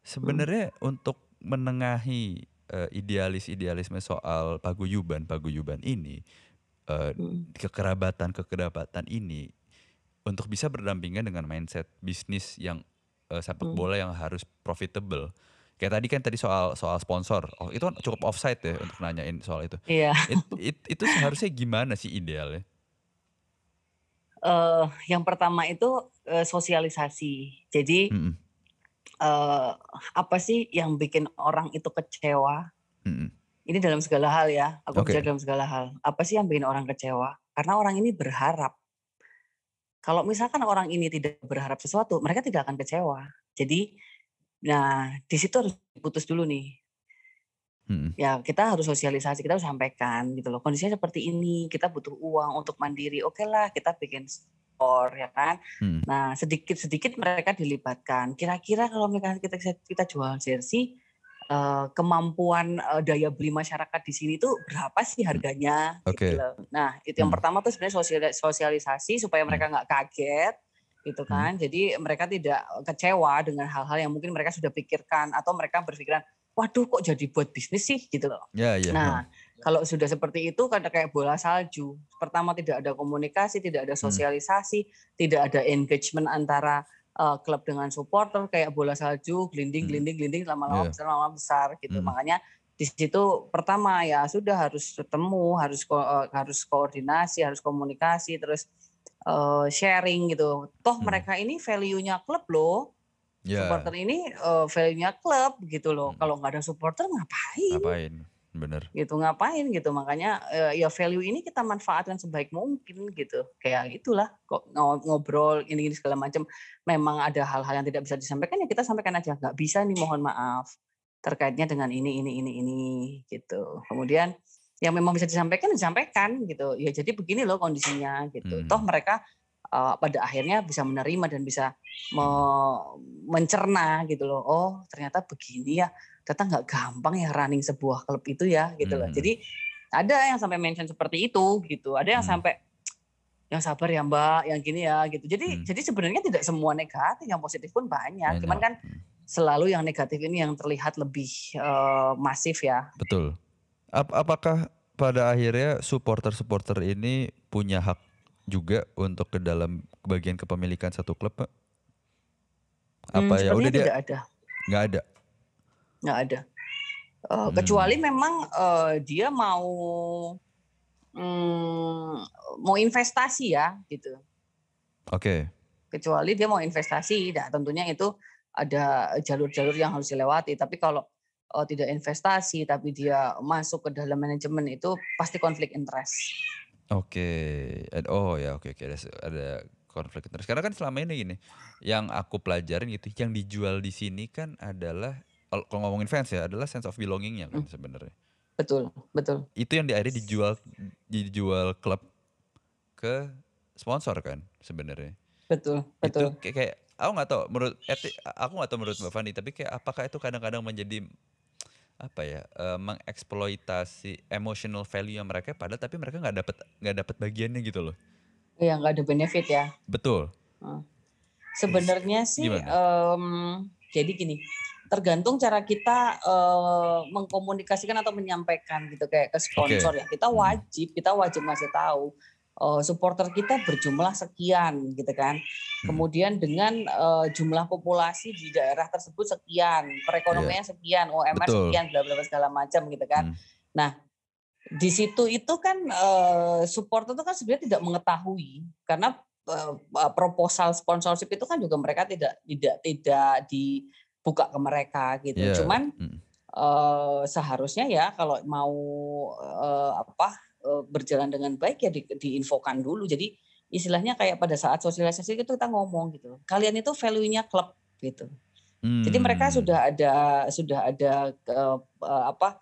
Sebenarnya untuk menengahi uh, idealis-idealisme soal paguyuban paguyuban ini uh, Hmm. kekerabatan kekerabatan ini untuk bisa berdampingan dengan mindset bisnis yang uh, sepak Hmm. bola yang harus profitable. Kayak tadi kan tadi soal soal sponsor. Oh, itu kan cukup offside ya untuk nanyain soal itu. Iya. It- it- itu seharusnya gimana sih idealnya? Eh, yang pertama itu eh, sosialisasi. Jadi Mm-mm, eh, apa sih yang bikin orang itu kecewa? mm-mm. Ini dalam segala hal ya. Aku Oke. bicara dalam segala hal. Apa sih yang bikin orang kecewa? Karena orang ini berharap. Kalau misalkan orang ini tidak berharap sesuatu, mereka tidak akan kecewa. Jadi, nah di situ harus diputus dulu nih. Mm-mm. Ya kita harus sosialisasi, kita harus sampaikan gitu loh. Kondisinya seperti ini, kita butuh uang untuk mandiri. Oke lah, kita bikin store ya kan. Mm. Nah sedikit sedikit mereka dilibatkan. Kira-kira kalau mereka kita kita jual jersey, eh, kemampuan eh, daya beli masyarakat di sini tuh berapa sih harganya? Oke. Gitu loh. Nah itu yang Hmm. pertama tuh sebenarnya sosial- sosialisasi supaya mereka nggak kaget gitu Hmm. kan. Jadi mereka tidak kecewa dengan hal-hal yang mungkin mereka sudah pikirkan atau mereka berpikiran, waduh kok jadi buat bisnis sih gitu loh. Ya, ya. Nah, kalau sudah seperti itu kan kayak bola salju. Pertama tidak ada komunikasi, tidak Hmm. ada sosialisasi, tidak ada engagement antara uh, klub dengan supporter kayak bola salju, glinding, Hmm. glinding, glinding lama-lama Iya. besar, lama besar gitu. Hmm. Makanya di situ pertama ya sudah harus ketemu, harus ko- uh, harus koordinasi, harus komunikasi, terus uh, sharing gitu. Toh Hmm. mereka ini value-nya klub loh. Ya, Supporter ini uh, value-nya klub gitu loh. Hmm. Kalau nggak ada supporter ngapain? ngapain? Bener. gitu ngapain gitu makanya eh, ya value ini kita manfaatkan sebaik mungkin gitu kayak gitulah kok ngo- ngobrol ini, ini segala macam memang ada hal-hal yang tidak bisa disampaikan ya kita sampaikan aja nggak bisa nih mohon maaf terkaitnya dengan ini ini ini ini gitu kemudian yang memang bisa disampaikan disampaikan gitu ya jadi begini loh kondisinya gitu Hmm. toh mereka eh, pada akhirnya bisa menerima dan bisa me- mencerna gitu loh oh ternyata begini ya ternyata nggak gampang ya running sebuah klub itu ya gitu loh. Hmm. Jadi ada yang sampai mention seperti itu gitu. Ada yang Hmm. sampai yang sabar ya Mbak, yang gini ya gitu. Jadi Hmm. jadi sebenarnya tidak semua negatif, yang positif pun banyak. Cuman Banyak. kan Hmm. selalu yang negatif ini yang terlihat lebih eh, masif ya. Betul. Ap- apakah pada akhirnya supporter-supporter ini punya hak juga untuk ke dalam bagian kepemilikan satu klub, Pak? Hmm, Apa ya sepertinya udah dia tidak ada, nggak ada? nggak ada. Eh, Hmm. Kecuali memang eh, dia mau hmm, mau investasi ya gitu. Oke. kecuali dia mau investasi, nah tentunya itu ada jalur-jalur yang harus dilewati. Tapi kalau oh, tidak investasi, tapi dia masuk ke dalam manajemen itu pasti konflik interest. Oke. Ad- Oh ya oke oke ada, ada konflik interest. Karena kan selama ini gini, yang aku pelajarin gitu, yang dijual di sini kan adalah kalau ngomongin fans ya adalah sense of belongingnya kan Hmm. sebenarnya. Betul, betul. Itu yang di akhirnya dijual dijual klub ke sponsor kan sebenarnya. Betul, Itu betul. kayak, kayak aku nggak tahu menurut eti- aku nggak tahu menurut Mbak Fani tapi kayak apakah itu kadang-kadang menjadi apa ya eh, mengeksploitasi emotional value yang mereka padahal tapi mereka nggak dapat nggak dapat bagiannya gitu loh. Ya nggak ada benefit ya. Betul. Sebenarnya sih, Gimana? em, jadi gini, tergantung cara kita eh, mengkomunikasikan atau menyampaikan gitu kayak ke sponsor ya. Kita Hmm. wajib, kita wajib ngasih tahu eh, supporter kita berjumlah sekian gitu kan. Hmm. Kemudian dengan eh, jumlah populasi di daerah tersebut sekian, perekonomiannya sekian, UMR Iya. Betul. sekian, bla bla segala macam gitu kan. Hmm. Nah, di situ itu kan eh, supporter itu kan sebenarnya tidak mengetahui karena proposal sponsorship itu kan juga mereka tidak tidak tidak dibuka ke mereka gitu. Iya. Cuman Mm. eh, seharusnya ya kalau mau eh, apa berjalan dengan baik ya di, diinfokan dulu. Jadi istilahnya kayak pada saat sosialisasi itu kita ngomong gitu. Kalian itu value-nya klub gitu. Jadi mereka Hmm. sudah ada sudah ada eh, eh, apa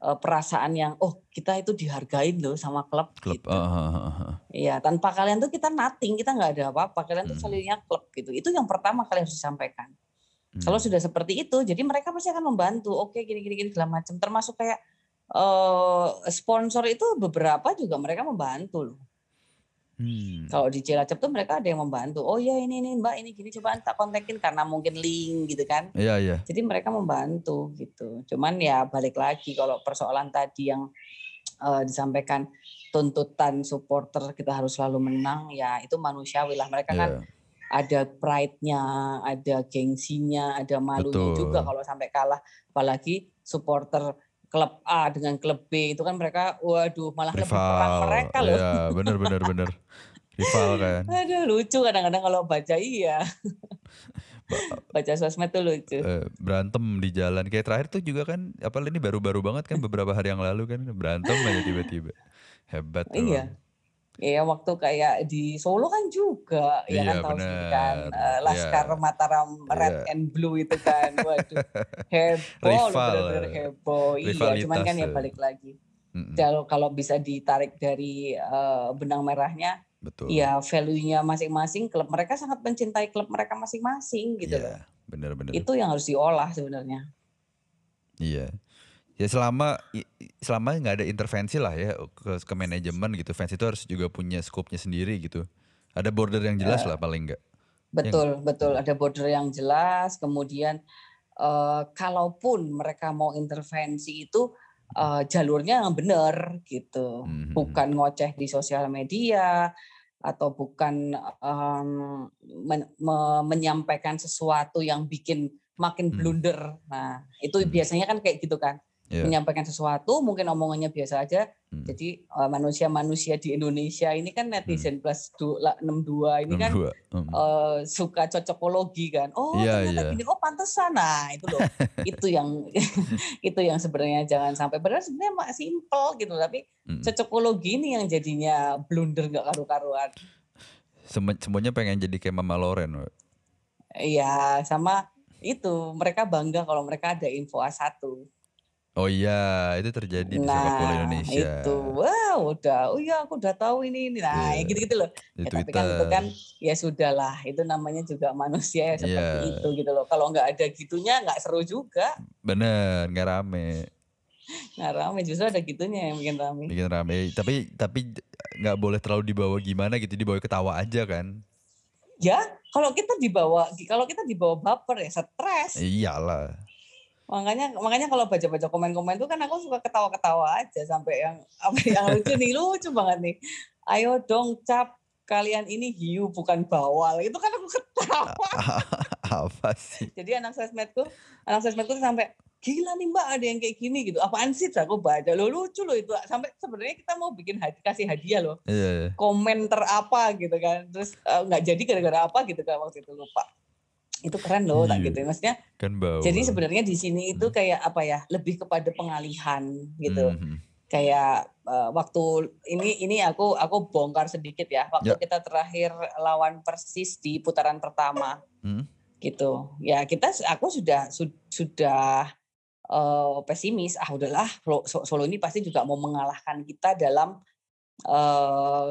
eh, perasaan yang oh kita itu dihargain loh sama klub, klub. gitu. ah. Iya, tanpa kalian tuh kita nothing, kita nggak ada apa-apa. Kalian tuh Hmm. value-nya klub gitu. Itu yang pertama kalian harus disampaikan. Kalau Hmm. sudah seperti itu, jadi mereka pasti akan membantu. Oke, gini gini gini segala macam. Termasuk kayak eh, sponsor itu beberapa juga mereka membantu loh. Hmm. Kalau di Cilacap tuh mereka ada yang membantu. Oh ya ini ini Mbak ini gini coba tak kontakin karena mungkin link gitu kan. Iya iya. Jadi mereka membantu gitu. Cuman ya balik lagi kalau persoalan tadi yang uh, disampaikan tuntutan supporter kita harus selalu menang ya itu manusiawi lah. Mereka kan Iya. ada pride-nya, ada gengsinya, ada malunya Betul. juga kalau sampai kalah. Apalagi supporter klub A dengan klub B itu kan mereka waduh malah lebih perang Rival. mereka loh. Iya bener bener bener. Rival kan. <laughs> Aduh lucu kadang-kadang kalau baca iya. <laughs> baca sosmed tuh lucu. Eh, berantem di jalan kayak terakhir tuh juga kan apa ini baru-baru banget kan beberapa hari yang lalu kan berantem aja tiba-tiba hebat tuh Iya. Iya waktu kayak di Solo kan juga ya Iya, kan tahu sendiri benar. kan eh, Laskar Iya. Mataram Red Iya. and Blue itu kan waduh <laughs> heboh loh bener-bener eh. heboh iya cuman kan ya eh. balik lagi Mm-mm, kalau kalau bisa ditarik dari eh, benang merahnya betul ya value-nya masing-masing klub mereka sangat mencintai klub mereka masing-masing gitu loh Iya, bener-bener itu yang harus diolah sebenarnya iya ya selama selama nggak ada intervensi lah ya ke, ke manajemen gitu fans itu harus juga punya skopnya sendiri gitu ada border yang jelas Eh. lah paling nggak Betul, betul. Ada border yang jelas. Kemudian eh, kalaupun mereka mau intervensi itu eh, jalurnya yang benar gitu, Mhm. bukan ngoceh di sosial media atau bukan em, men- me- menyampaikan sesuatu yang bikin makin Hmm. blunder. Nah, itu Hmm. biasanya kan kayak gitu kan. Iya. Menyampaikan sesuatu mungkin omongannya biasa aja. Hmm. Jadi eh, manusia-manusia di Indonesia ini kan netizen plus du- la- 62 ini kan 62 mm. eh, suka cocokologi kan. Oh Iya, ternyata iya. gini, oh pantesan. Nah itu loh, <laughs> itu yang <laughs> itu yang sebenarnya jangan sampai. Padahal sebenarnya mak simple gitu, tapi Mm. cocokologi ini yang jadinya blunder nggak karu-karuan. Sem- semuanya pengen jadi kayak Mama Loren. Iya, sama itu mereka bangga kalau mereka ada info A1. Oh iya itu terjadi di sepak bola Nah, Indonesia itu. Wow, udah. Oh iya, aku udah tahu ini ini. Nah, Iya. gitu-gitu loh. di Ya, tapi kan itu kan ya sudahlah, itu namanya juga manusia ya seperti Iya. itu gitu loh. Kalau nggak ada gitunya nggak seru juga. bener nggak rame Nggak rame, justru ada gitunya yang bikin rame. bikin rame tapi tapi nggak boleh terlalu dibawa gimana gitu dibawa ketawa aja kan Ya, kalau kita dibawa kalau kita dibawa baper ya stres. iyalah Makanya makanya kalau baca-baca komen-komen itu kan aku suka ketawa-ketawa aja sampai yang <laughs> apa yang lucu nih, lucu banget nih. Ayo dong cap kalian ini hiu bukan bawal. Itu kan aku ketawa. <laughs> apa sih Jadi anak sosmedku, anak sosmedku tuh sampai gila nih mbak ada yang kayak gini gitu. Apaan sih? Aku baca lo lucu loh itu. Sampai sebenarnya kita mau bikin hadi- kasih hadiah loh. iya Komen terapa gitu kan. Terus eh, nggak jadi gara-gara apa gitu kan waktu itu lupa. Itu keren loh tak Iya. gitu. Maksudnya kan jadi sebenarnya di sini itu kayak apa ya? Lebih kepada pengalihan gitu. Mhm. Kayak eh, waktu ini ini aku aku bongkar sedikit ya. Waktu Ya. kita terakhir lawan Persis di putaran pertama Hmm? gitu. Ya kita aku sudah su- sudah eh, pesimis. Ah udahlah Solo, ini pasti juga mau mengalahkan kita dalam eh,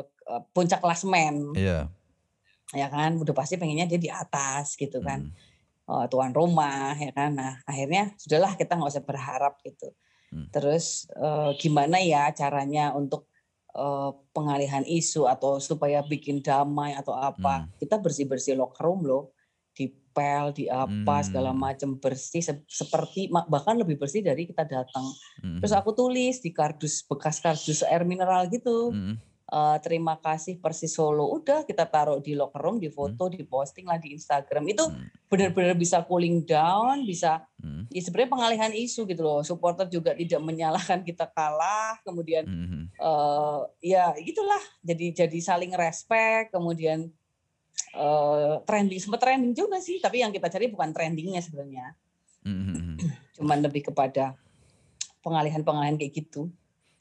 puncak klasmen iya ya kan udah pasti pengennya dia di atas gitu kan Mhm. Eh, tuan rumah ya kan nah akhirnya sudahlah kita nggak usah berharap gitu Hmm. terus eh, gimana ya caranya untuk eh, pengalihan isu atau supaya bikin damai atau apa Hmm. kita bersih bersih locker room loh dipel di apa segala Hmm. macam bersih se- seperti bahkan lebih bersih dari kita datang Mhm. terus aku tulis di kardus bekas kardus air mineral gitu Mhm. Eh, terima kasih Persis Solo udah kita taruh di locker room di foto di posting lah di Instagram itu Hmm. benar-benar bisa cooling down bisa Mhm. ya sebenarnya pengalihan isu gitu loh supporter juga tidak menyalahkan kita kalah kemudian Mhm. eh, ya gitulah jadi jadi saling respect kemudian eh, trending sempat trending juga sih tapi yang kita cari bukan trendingnya sebenarnya Mhm. cuman lebih kepada pengalihan-pengalihan kayak gitu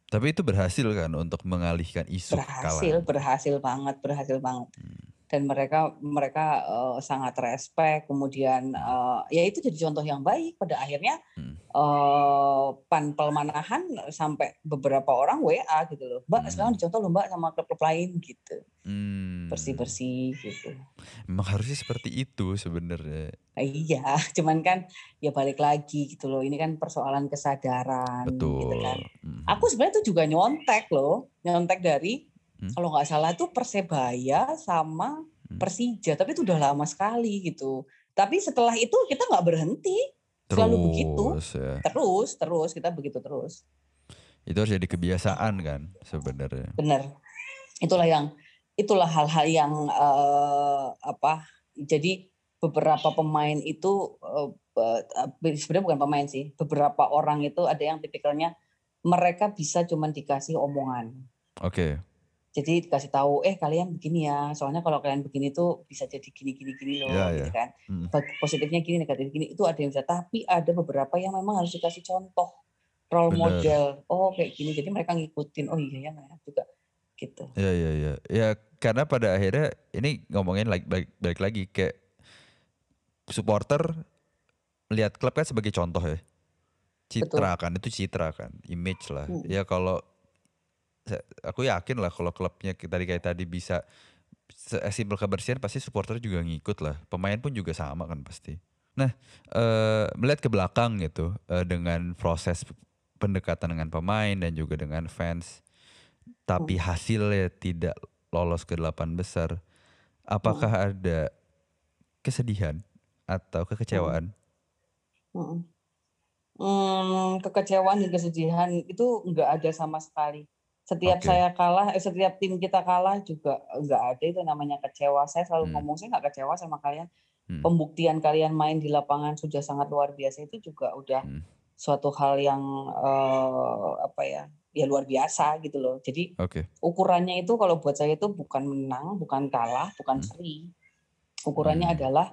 tapi itu berhasil kan untuk mengalihkan isu berhasil kekalahan berhasil banget berhasil banget Hmm. Dan mereka mereka eh, sangat respect kemudian eh, ya itu jadi contoh yang baik. Pada akhirnya Hmm. eh, pan pelmanahan sampai beberapa orang WA gitu loh. Mbak Hmm. sekarang dicontoh loh mbak sama klub-klub lain gitu. Hmm. bersih bersih gitu. Memang harusnya seperti itu sebenarnya. Iya <laughs> cuman kan ya balik lagi gitu loh. Ini kan persoalan kesadaran betul. gitu kan. Mhm. aku sebenarnya tuh juga nyontek loh. Nyontek dari Hmm. kalau nggak salah itu Persebaya sama Hmm. Persija, tapi itu udah lama sekali gitu. Tapi setelah itu kita nggak berhenti, selalu begitu. Terus ya. terus terus kita begitu terus. Itu harus jadi kebiasaan kan sebenarnya. Bener. Itulah yang itulah hal-hal yang eh, apa? Jadi beberapa pemain itu eh, sebenarnya bukan pemain sih. Beberapa orang itu ada yang tipikalnya mereka bisa cuman dikasih omongan. Oke. Jadi dikasih tahu, eh kalian begini ya. Soalnya kalau kalian begini tuh bisa jadi gini gini gini loh, Iya, gitu iya. kan. Mm. Bag- Positifnya gini, negatifnya gini. Itu ada yang bisa. Tapi ada beberapa yang memang harus dikasih contoh, role Bener. model. Oh kayak gini. Jadi mereka ngikutin. Oh iya ya, enak juga. Gitu. Ya ya ya. Ya karena pada akhirnya ini ngomongin lagi balik, balik lagi kayak supporter melihat klub kan sebagai contoh ya. Citra kan itu citra kan, image lah. Hmm. Ya kalau aku yakin lah kalau klubnya tadi kayak tadi bisa se- simpel kebersihan pasti supporter juga ngikut lah. Pemain pun juga sama kan pasti. Nah, eh, melihat ke belakang gitu eh, dengan proses pendekatan dengan pemain dan juga dengan fans tapi hasilnya tidak lolos ke delapan besar, apakah ada kesedihan atau kekecewaan? Mm-mm. Hmm, kekecewaan dan kesedihan itu nggak ada sama sekali. Setiap Oke. saya kalah, eh, setiap tim kita kalah juga nggak ada itu namanya kecewa. Saya selalu Hmm. ngomong saya nggak kecewa sama kalian. Hmm. Pembuktian kalian main di lapangan sudah sangat luar biasa itu juga udah Hmm. suatu hal yang eh, apa ya, ya luar biasa gitu loh. Jadi Oke, ukurannya itu kalau buat saya itu bukan menang, bukan kalah, bukan Hmm. seri. Ukurannya Hmm. adalah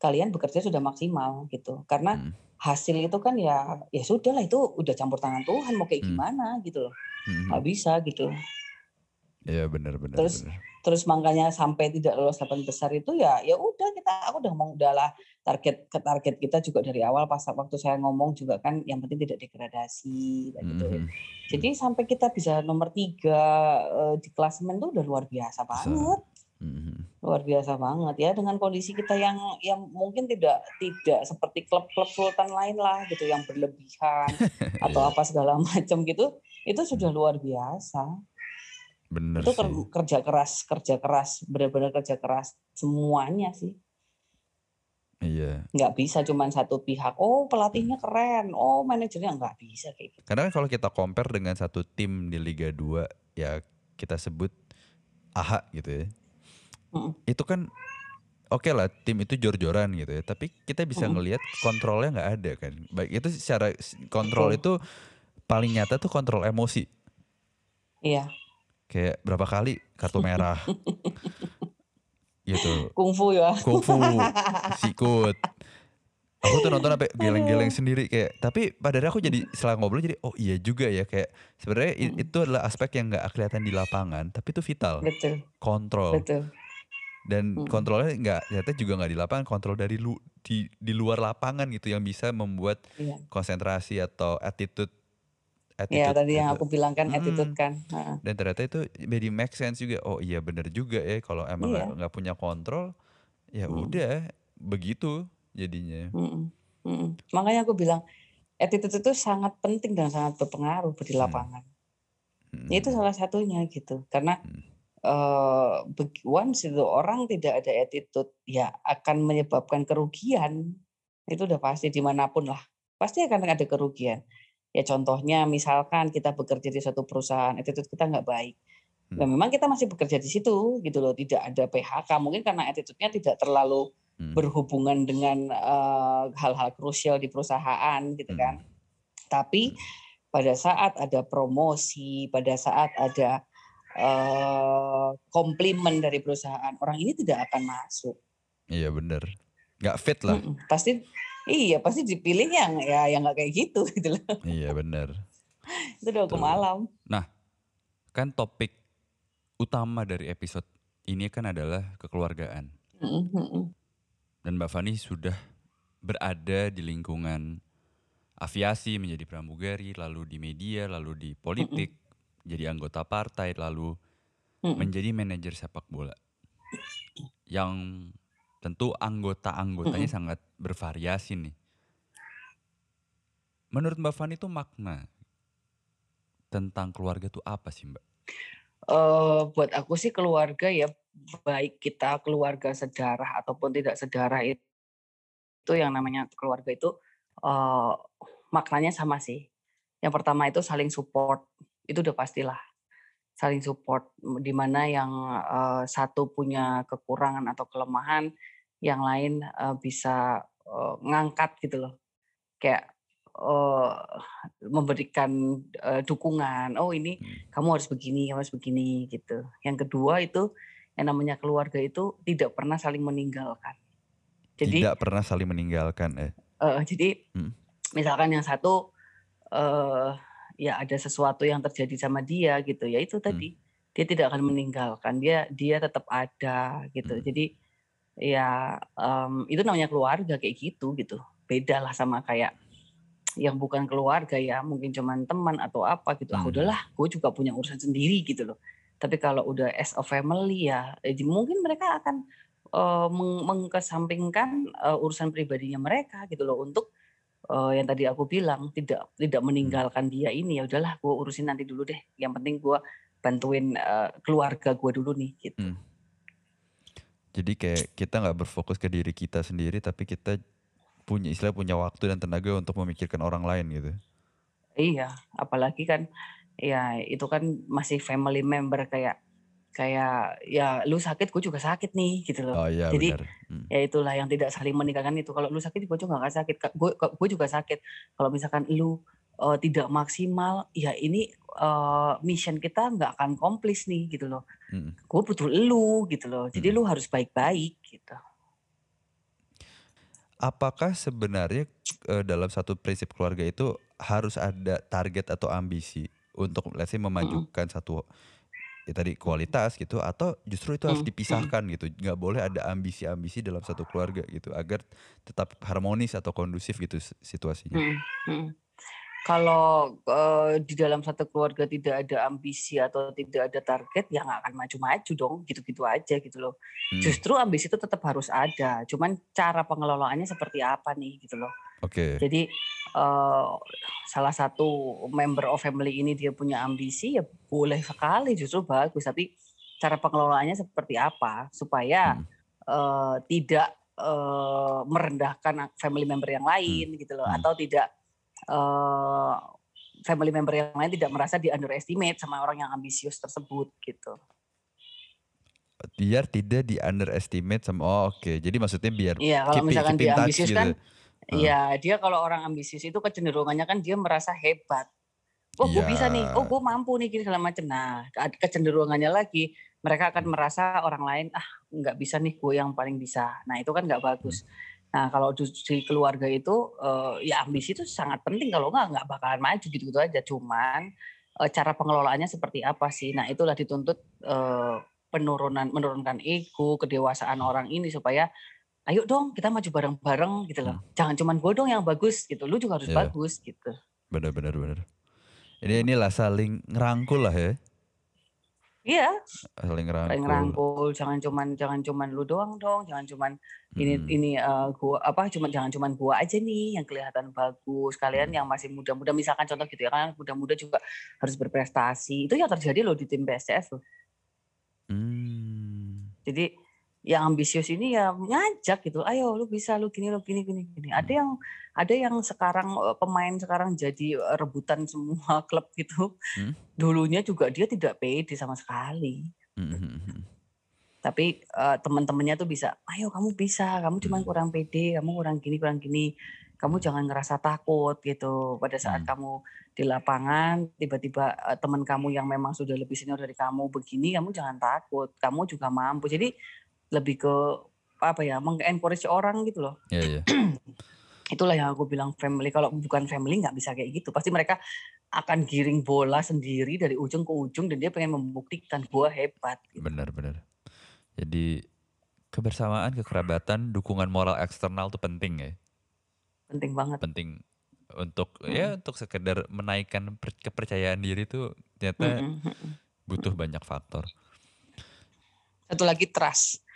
kalian bekerja sudah maksimal gitu. Karena Hmm. hasil itu kan ya ya sudah lah itu udah campur tangan Tuhan mau kayak Hmm. gimana gitu loh. Mhm. Nggak bisa gitu. Iya benar benar. Terus benar. Terus makanya sampai tidak lolos delapan besar itu ya ya udah kita aku udah ngomong udahlah target ke target kita juga dari awal pas waktu saya ngomong juga kan yang penting tidak degradasi kayak gitu. Mhm. Jadi sampai kita bisa nomor tiga eh, di klasemen itu udah luar biasa banget. Mhm. luar biasa banget ya dengan kondisi kita yang yang mungkin tidak tidak seperti klub-klub sultan lain lah gitu yang berlebihan <laughs> atau Iya. apa segala <laughs> macam gitu itu sudah luar biasa Bener itu sih. ker- kerja keras kerja keras benar-benar kerja keras semuanya sih Iya. nggak bisa cuman satu pihak oh pelatihnya keren oh manajernya nggak bisa kayak gitu Karena kan kalau kita compare dengan satu tim di Liga 2 ya kita sebut AHA gitu ya. Mm-mm. Itu kan oke lah tim itu jor-joran gitu ya. Tapi kita bisa Mm-mm. ngelihat kontrolnya nggak ada kan. Baik itu secara kontrol itu paling nyata tuh kontrol emosi. iya Kayak berapa kali kartu merah. <laughs> gitu. kungfu ya Kungfu, <laughs> sikut. Aku tuh nonton sampai geleng-geleng sendiri kayak. Tapi pada akhirnya aku jadi setelah ngobrol jadi oh iya juga ya kayak sebenarnya Mm. itu adalah aspek yang nggak kelihatan di lapangan tapi itu vital. betul Kontrol betul dan Mm. kontrolnya nggak ternyata juga nggak di lapangan kontrol dari lu di di luar lapangan gitu yang bisa membuat iya konsentrasi atau attitude ya attitude tadi yang gitu. aku bilang kan attitude Mm. kan Heeh. dan ternyata itu jadi make sense juga oh iya bener juga ya kalau emang Iya. nggak nggak punya kontrol ya Mm. udah begitu jadinya Mm-mm. Mm-mm. Makanya aku bilang attitude itu sangat penting dan sangat berpengaruh di Hmm. lapangan. Mm. Itu salah satunya gitu. Karena Hmm. Beg- once itu orang tidak ada attitude ya akan menyebabkan kerugian. Itu udah pasti di mana pun lah. Pasti akan ada kerugian. Ya contohnya misalkan kita bekerja di suatu perusahaan, attitude kita nggak baik. Nah, Hmm. memang kita masih bekerja di situ gitu loh, tidak ada PHK. Mungkin karena attitude-nya tidak terlalu Hmm. berhubungan dengan eh, hal-hal krusial di perusahaan gitu Hmm. kan. Tapi pada saat ada promosi, pada saat ada eh, komplimen dari perusahaan, orang ini tidak akan masuk. Iya bener. Nggak fit lah. Mm-mm. Pasti iya pasti dipilih yang ya yang nggak kayak gitu <laughs> gitu loh. iya bener. Itu udah hukum alam. Kan topik utama dari episode ini kan adalah kekeluargaan. Mm-mm. Dan Mbak Fani sudah berada di lingkungan aviasi menjadi pramugari, lalu di media, lalu di politik, jadi anggota partai, lalu Mm-mm. menjadi manajer sepak bola. Yang tentu anggota-anggotanya Mm-mm. sangat bervariasi nih. Menurut Mbak Fani itu makna tentang keluarga itu apa sih Mbak? uh, buat aku sih keluarga ya baik kita keluarga sedarah ataupun tidak sedarah itu, itu yang namanya keluarga itu uh, maknanya sama sih. Yang pertama itu saling support, itu udah pastilah saling support di mana yang uh, satu punya kekurangan atau kelemahan, yang lain uh, bisa uh, ngangkat gitu loh. Kayak uh, memberikan uh, dukungan. Oh ini hmm. kamu harus begini, kamu harus begini gitu. Yang kedua itu yang namanya keluarga itu tidak pernah saling meninggalkan. Jadi tidak pernah saling meninggalkan eh. Uh, jadi hmm. misalkan yang satu uh, ya ada sesuatu yang terjadi sama dia gitu ya itu tadi hmm. dia tidak akan meninggalkan dia dia tetap ada gitu hmm. jadi ya um, itu namanya keluarga kayak gitu gitu beda lah sama kayak yang bukan keluarga ya mungkin cuman teman atau apa gitu ah, hmm. ah udahlah gue juga punya urusan sendiri gitu loh tapi kalau udah as a family ya eh, mungkin mereka akan uh, meng mengkesampingkan uh, urusan pribadinya mereka gitu loh untuk uh, yang tadi aku bilang tidak tidak hmm. meninggalkan dia ini ya udahlah gue urusin nanti dulu deh yang penting gue bantuin uh, keluarga gue dulu nih gitu hmm. jadi kayak kita nggak berfokus ke diri kita sendiri tapi kita punya istilah punya waktu dan tenaga untuk memikirkan orang lain gitu iya apalagi kan ya itu kan masih family member kayak kayak ya lu sakit gue juga sakit nih gitu loh. Oh iya Jadi benar. Hmm. ya itulah yang tidak saling meninggalkan itu. Kalau lu sakit gue juga gak sakit. Gue gue juga sakit. Kalau misalkan lu uh, tidak maksimal, ya ini uh, mission kita nggak akan komplis nih gitu loh. Hmm. Gue butuh lu gitu loh. Jadi hmm. lu harus baik-baik gitu. Apakah sebenarnya uh, dalam satu prinsip keluarga itu harus ada target atau ambisi untuk let's say memajukan hmm. satu ya tadi kualitas gitu atau justru itu harus hmm, hmm. dipisahkan gitu nggak boleh ada ambisi-ambisi dalam satu keluarga gitu agar tetap harmonis atau kondusif gitu situasinya. Hmm, hmm. Kalau uh, di dalam satu keluarga tidak ada ambisi atau tidak ada target, ya nggak akan maju-maju dong, gitu-gitu aja gitu loh. Hmm. Justru ambisi itu tetap harus ada, cuman cara pengelolaannya seperti apa nih gitu loh. Oke. Okay. Jadi uh, salah satu member of family ini dia punya ambisi ya boleh sekali justru bagus tapi cara pengelolaannya seperti apa supaya hmm. uh, tidak uh, merendahkan family member yang lain hmm. gitu loh hmm. atau tidak uh, family member yang lain tidak merasa di underestimate sama orang yang ambisius tersebut gitu biar tidak di underestimate sama oh, oke okay. jadi maksudnya biar iya kalau misalkan dia ambisius kan gitu. Iya, dia kalau orang ambisius itu kecenderungannya kan dia merasa hebat. Oh, gue bisa nih. Oh, gue mampu nih gini segala macam. Nah, kecenderungannya lagi mereka akan merasa orang lain ah nggak bisa nih gue yang paling bisa. Nah, itu kan nggak bagus. Nah, kalau di keluarga itu uh, ya ambisi itu sangat penting kalau nggak nggak bakalan maju gitu-gitu aja. Cuman uh, cara pengelolaannya seperti apa sih? Nah, itulah dituntut uh, penurunan menurunkan ego, kedewasaan orang ini supaya ayo dong kita maju bareng-bareng gitu loh. Hmm. Jangan cuman gue dong yang bagus gitu, lu juga harus yeah. bagus gitu. Benar benar benar. Ini inilah saling ngerangkul lah ya. Iya. Saling ngerangkul. Saling ngerangkul, jangan cuman jangan cuman lu doang dong, jangan cuman ini hmm. ini uh, gua apa cuman jangan cuman gua aja nih yang kelihatan bagus. Kalian hmm. yang masih muda-muda misalkan contoh gitu ya kan muda-muda juga harus berprestasi. Itu yang terjadi loh di tim PSCS loh. Hmm. Jadi yang ambisius ini ya ngajak gitu ayo lu bisa lu gini lu gini gini gini. Ada yang ada yang sekarang eh, pemain sekarang jadi eh, rebutan semua <laughs> klub gitu. Hmm? dulunya juga dia tidak pede sama sekali. Hmm. hmm, hmm, hmm. tapi uh, teman-temannya tuh bisa ayo kamu bisa kamu cuma kurang pede kamu kurang gini kurang gini. Kamu jangan ngerasa takut gitu. Pada saat hmm. kamu di lapangan tiba-tiba uh, teman kamu yang memang sudah lebih senior dari kamu begini kamu jangan takut. Kamu juga mampu. Jadi lebih ke apa ya mengencourage orang gitu loh. Iya, yeah, <clears throat> Itulah yang aku bilang family. Kalau bukan family nggak bisa kayak gitu. Pasti mereka akan giring bola sendiri dari ujung ke ujung dan dia pengen membuktikan gua hebat. Gitu. Benar benar. Jadi kebersamaan, kekerabatan, dukungan moral eksternal tuh penting ya. Penting banget. Penting untuk hmm. ya untuk sekedar menaikkan kepercayaan diri tuh ternyata hmm. butuh banyak faktor. Satu lagi trust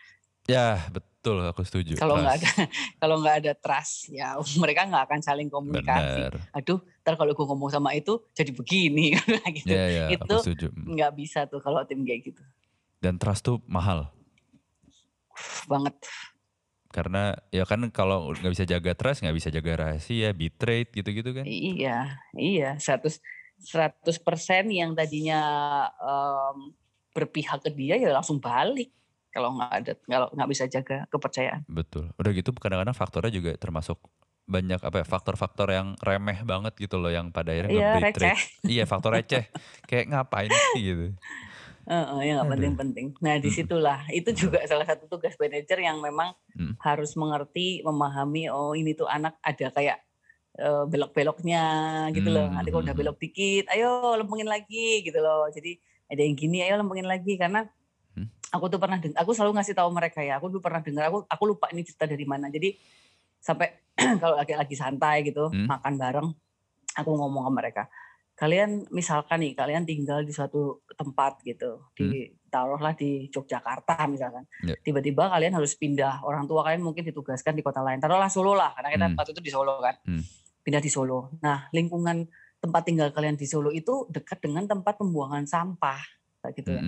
Ya, Betul, aku setuju. Kalau nggak ada <laughs> kalau nggak ada trust, ya <laughs> mereka nggak akan saling komunikasi. Benar. Aduh, ntar kalau gue ngomong sama itu jadi begini <laughs> gitu. Iya, aku Itu setuju. Mm. nggak bisa tuh kalau tim kayak gitu. Dan trust tuh mahal. Banget. Karena ya kan kalau nggak bisa jaga trust, nggak bisa jaga rahasia, betrayed gitu-gitu kan. Iya, iya, 100 100% yang tadinya em, berpihak ke dia ya langsung balik kalau nggak ada kalau nggak bisa jaga kepercayaan. Betul. Udah gitu kadang-kadang faktornya juga termasuk banyak apa ya faktor-faktor yang remeh banget gitu loh yang pada akhirnya Iya, receh. Iya faktor receh. Kayak ngapain sih gitu. Heeh, yang nggak Aduh. penting-penting. Nah di situlah itu juga salah satu tugas manajer yang memang Mm. harus mengerti, memahami. Oh ini tuh anak ada kayak eh, belok-beloknya gitu loh. Hmm, Nanti kalau udah hmm, belok dikit, ayo lempengin lagi gitu loh. Jadi ada yang gini, ayo lempengin lagi karena Hmm. Aku tuh pernah dengar. Aku selalu ngasih tahu mereka ya. Aku dulu pernah dengar. Aku aku lupa ini cerita dari mana. Jadi sampai <clears throat> kalau lagi lagi santai gitu Hmm. makan bareng, aku ngomong ke mereka kalian misalkan nih kalian tinggal di suatu tempat gitu di taruhlah di Yogyakarta misalkan Ya. tiba-tiba kalian harus pindah orang tua kalian mungkin ditugaskan di kota lain taruhlah Solo lah karena kita Hmm. waktu itu di Solo kan Hmm. pindah di Solo nah lingkungan tempat tinggal kalian di Solo itu dekat dengan tempat pembuangan sampah kayak gitu ya.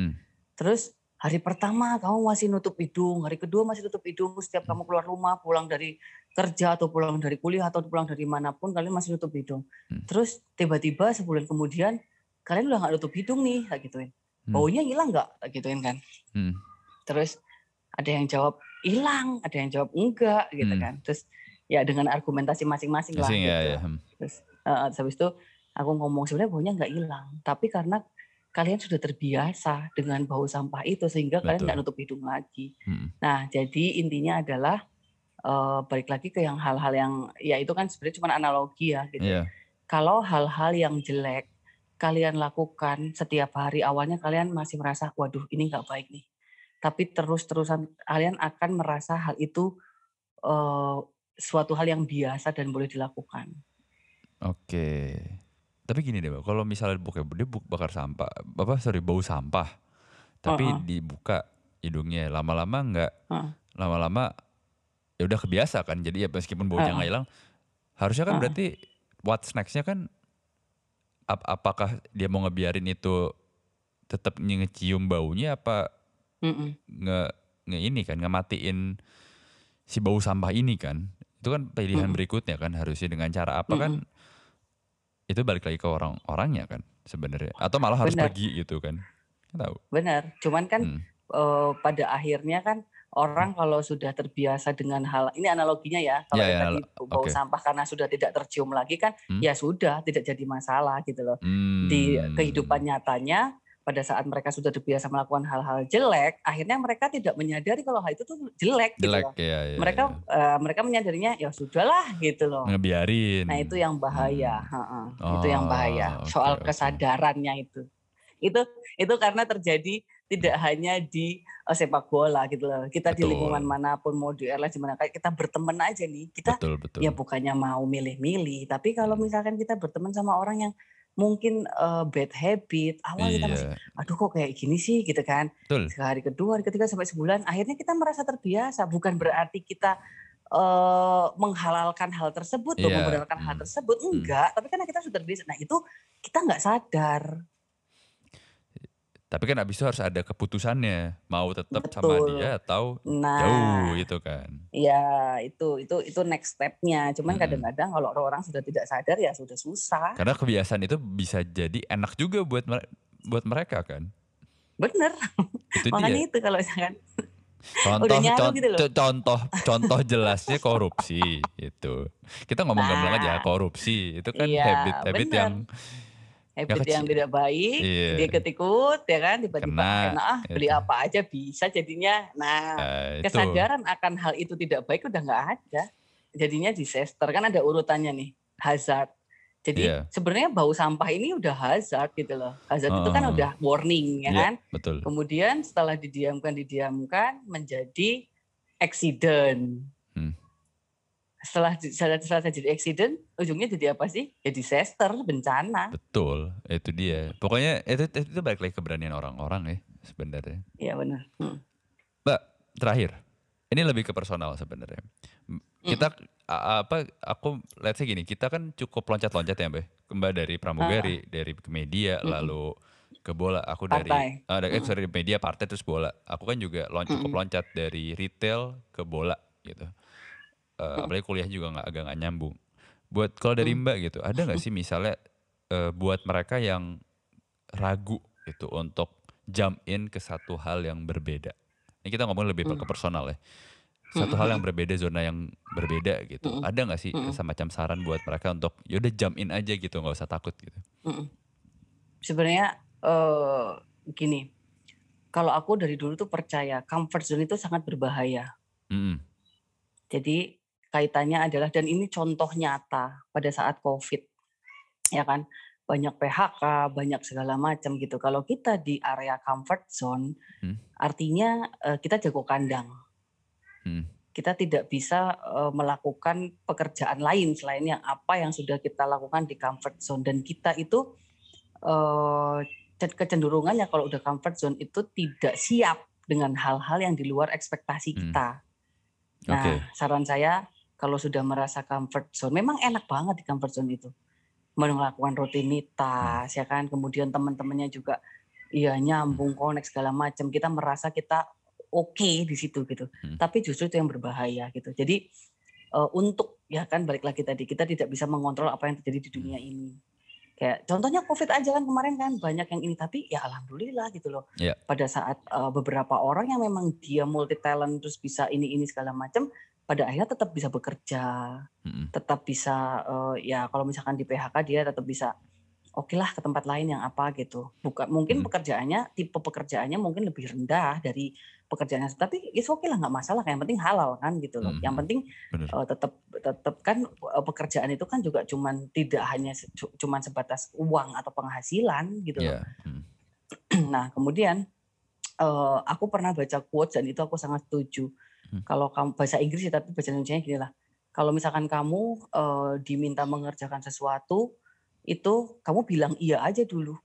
Terus hari pertama kamu masih nutup hidung, hari kedua masih tutup hidung. Setiap kamu keluar rumah, pulang dari kerja atau pulang dari kuliah atau pulang dari mana pun, kalian masih nutup hidung. Hmm. Terus tiba-tiba sebulan kemudian kalian udah nggak nutup hidung nih, tak gituin. Hmm. Baunya hilang nggak, tak gituin kan. Hmm. Terus ada yang jawab hilang, ada yang jawab enggak, gitu Hmm. kan. Terus ya dengan argumentasi masing-masing lah. Ya, gitu. ya. Terus, terus habis itu aku ngomong sebenarnya baunya nggak hilang, tapi karena kalian sudah terbiasa dengan bau sampah itu sehingga kalian Betul. nggak nutup hidung lagi. Mm-mm. Nah, jadi intinya adalah eh, balik lagi ke yang hal-hal yang ya itu kan sebenarnya cuma analogi ya gitu. Iya. Kalau hal-hal yang jelek kalian lakukan setiap hari awalnya kalian masih merasa waduh ini nggak baik nih. Tapi terus-terusan kalian akan merasa hal itu eh, suatu hal yang biasa dan boleh dilakukan. Oke. Tapi gini deh, kalau misalnya buka dia bu- bakar sampah, apa sorry bau sampah, tapi Heeh. dibuka hidungnya, lama-lama nggak, Heeh. lama-lama ya udah kebiasa kan, jadi ya meskipun baunya nggak hilang, harusnya kan Heeh. berarti what's nextnya kan, ap- apakah dia mau ngebiarin itu tetap ngecium baunya apa nge, nge ini kan, ngematiin si bau sampah ini kan, itu kan pilihan Mm-mm. berikutnya kan harusnya dengan cara apa kan, itu balik lagi ke orang-orangnya kan sebenarnya atau malah harus Benar. pergi gitu kan tahu Benar. Cuman kan Hmm. eh, pada akhirnya kan orang kalau sudah terbiasa dengan hal ini analoginya ya kalau ya, tadi bau oke. sampah karena sudah tidak tercium lagi kan Hmm. ya sudah tidak jadi masalah gitu loh di Hmm. kehidupan nyatanya pada saat mereka sudah terbiasa melakukan hal-hal jelek akhirnya mereka tidak menyadari kalau hal itu tuh jelek, gitu jelek loh ya, ya mereka ya. eh, mereka menyadarinya ya sudahlah gitu loh ngebiarin nah itu yang bahaya Hmm. heeh. itu yang bahaya Oh, soal oke. kesadarannya itu itu itu karena terjadi tidak hanya di eh, sepak bola gitu loh kita di Betul. lingkungan mana pun mau di airline di mana kayak kita berteman aja nih kita betul betul ya bukannya mau milih-milih tapi kalau Hmm. misalkan kita berteman sama orang yang mungkin eh, bad habit awal kita masih iya. Aduh kok kayak gini sih? Gitu kan. Betul. Hari kedua hari ketiga sampai sebulan akhirnya kita merasa terbiasa. Bukan berarti kita eh, menghalalkan hal tersebut atau Iya, membenarkan hal hmm, tersebut. Hmm. enggak tapi karena kita sudah terbiasa nah itu kita nggak sadar tapi kan abis itu harus ada keputusannya mau tetap sama dia atau nah. jauh gitu kan? Ya itu itu itu next stepnya. Cuman Mm-mm. kadang-kadang kalau orang sudah tidak sadar ya sudah susah. Karena kebiasaan itu bisa jadi enak juga buat buat mereka kan? Bener. Itu makanya dia. itu kalau misalkan <laughs> contoh con- gitu loh. co- contoh contoh jelasnya korupsi itu kita ngomong gamblang aja Nah. korupsi. Itu kan Iya, habit habit bener. yang habit kecil. yang tidak baik Iya. dia ikut ya kan tiba-tiba Kena, ah beli gitu. apa aja bisa jadinya nah itu kesadaran akan hal itu tidak baik udah nggak ada jadinya disaster kan ada urutannya nih hazard jadi Iya. sebenarnya bau sampah ini udah hazard gitu loh hazard itu kan udah warning ya Iya, kan betul kemudian setelah didiamkan didiamkan menjadi accident. Setelah setelah, setelah jadi accident ujungnya jadi apa sih ya disaster bencana betul itu dia pokoknya itu itu balik lagi keberanian orang-orang ya sebenarnya Iya benar Hmm. mbak terakhir ini lebih ke personal sebenarnya. Kita a- apa aku let's say gini, kita kan cukup loncat-loncat ya, Mbak. Mbak dari pramugari, dari ke media, Mm-mm. lalu ke bola. Aku dari Partai. ah, dari- eh, Mm-mm. sorry, media, partai terus bola. Aku kan juga lon- cukup loncat dari retail ke bola gitu. Mm. apalagi kuliah juga nggak agak nggak nyambung. Buat kalau dari Mm. Mbak gitu, ada nggak sih misalnya eh, buat mereka yang ragu gitu untuk jump in ke satu hal yang berbeda. Ini kita ngomong lebih Mm. ke personal ya. Satu hal yang berbeda, zona yang berbeda gitu. Ada nggak sih semacam saran buat mereka untuk yaudah jump in aja gitu, nggak usah takut gitu. Sebenarnya eh gini, kalau aku dari dulu tuh percaya comfort zone itu sangat berbahaya. Mm-mm. Jadi kaitannya adalah dan ini contoh nyata pada saat COVID, ya kan banyak PHK, banyak segala macam gitu. Kalau kita di area comfort zone, Hmm. artinya eh, kita jago kandang. Hmm. Kita tidak bisa eh, melakukan pekerjaan lain selain yang apa yang sudah kita lakukan di comfort zone dan kita itu ke- kecenderungannya kalau udah comfort zone itu tidak siap dengan hal-hal yang di luar ekspektasi Hmm. kita. Nah, Oke. saran saya kalau sudah merasa comfort zone, memang enak banget di comfort zone itu. Melakukan rutinitas, ya kan. Kemudian teman-temannya juga iya nyambung, connect segala macam. Kita merasa kita oke di situ gitu. Hmm. Tapi justru itu yang berbahaya gitu. Jadi eh, untuk ya kan balik lagi tadi kita tidak bisa mengontrol apa yang terjadi di dunia ini. Kayak contohnya COVID aja kan kemarin kan banyak yang ini tapi ya alhamdulillah gitu loh. Iya. Pada saat eh, beberapa orang yang memang dia multi talent terus bisa ini ini segala macam pada akhirnya tetap bisa bekerja, Mm-mm. tetap bisa eh, ya kalau misalkan di PHK dia tetap bisa oke lah ke tempat lain yang apa gitu. Bukan mungkin Hmm. pekerjaannya tipe pekerjaannya mungkin lebih rendah dari pekerjaannya tapi itu oke lah nggak masalah yang penting halal kan gitu loh. Hmm. Yang penting Bener. eh, tetap tetap kan eh, pekerjaan itu kan juga cuman tidak hanya cuman sebatas uang atau penghasilan gitu loh. Iya. Mm. <clears throat> Nah, kemudian eh, aku pernah baca quotes dan itu aku sangat setuju. Hmm. Kalau kamu bahasa Inggris sih tapi bahasa Indonesia gini lah. Kalau misalkan kamu eh, diminta mengerjakan sesuatu itu kamu bilang iya aja dulu.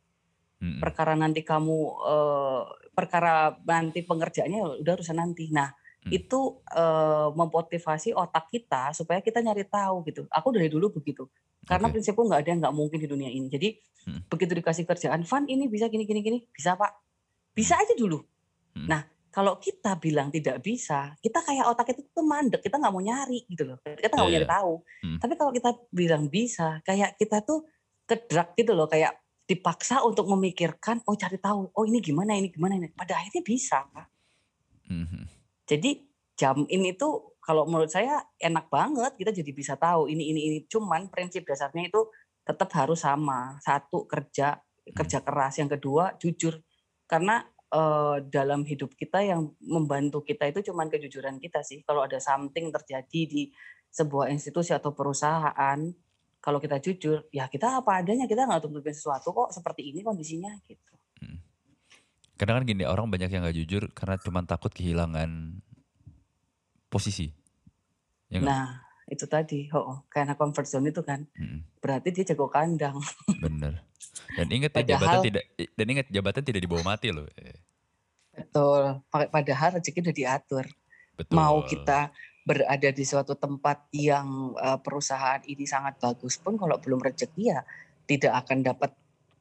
Mm-mm. Perkara nanti kamu eh, perkara nanti pengerjaannya udah urusan nanti. Nah, Hmm. itu eh, memotivasi otak kita supaya kita nyari tahu gitu. Aku dari dulu begitu. Karena Oke. prinsipku nggak ada yang nggak mungkin di dunia ini. Jadi Hmm. begitu dikasih kerjaan, Van ini bisa gini gini gini, bisa pak, bisa aja dulu. Hmm. Nah kalau kita bilang tidak bisa, kita kayak otak itu tuh mandek, kita nggak mau nyari gitu loh, kita nggak mau Iya, nyari tahu. Hmm. Tapi kalau kita bilang bisa, kayak kita tuh kedrak gitu loh, kayak dipaksa untuk memikirkan, oh cari tahu, oh ini gimana, ini gimana, ini. Pada akhirnya bisa. Mhm. Jadi jam ini tuh kalau menurut saya enak banget kita jadi bisa tahu ini ini ini cuman prinsip dasarnya itu tetap harus sama satu kerja kerja keras yang kedua jujur karena eh, dalam hidup kita yang membantu kita itu cuman kejujuran kita sih. Kalau ada something terjadi di sebuah institusi atau perusahaan kalau kita jujur ya kita apa adanya kita nggak tutupin sesuatu kok seperti ini kondisinya gitu. Kadang kan gini orang banyak yang nggak jujur karena cuma takut kehilangan posisi. Ya nah itu tadi oh karena comfort zone itu kan Mm-mm. berarti dia jago kandang Bener. Dan ingat ya jabatan tidak dan ingat jabatan tidak dibawa mati loh. Betul. Pa- Padahal rezeki udah diatur. Betul. Mau kita berada di suatu tempat yang eh, perusahaan ini sangat bagus pun kalau belum rezeki ya tidak akan dapat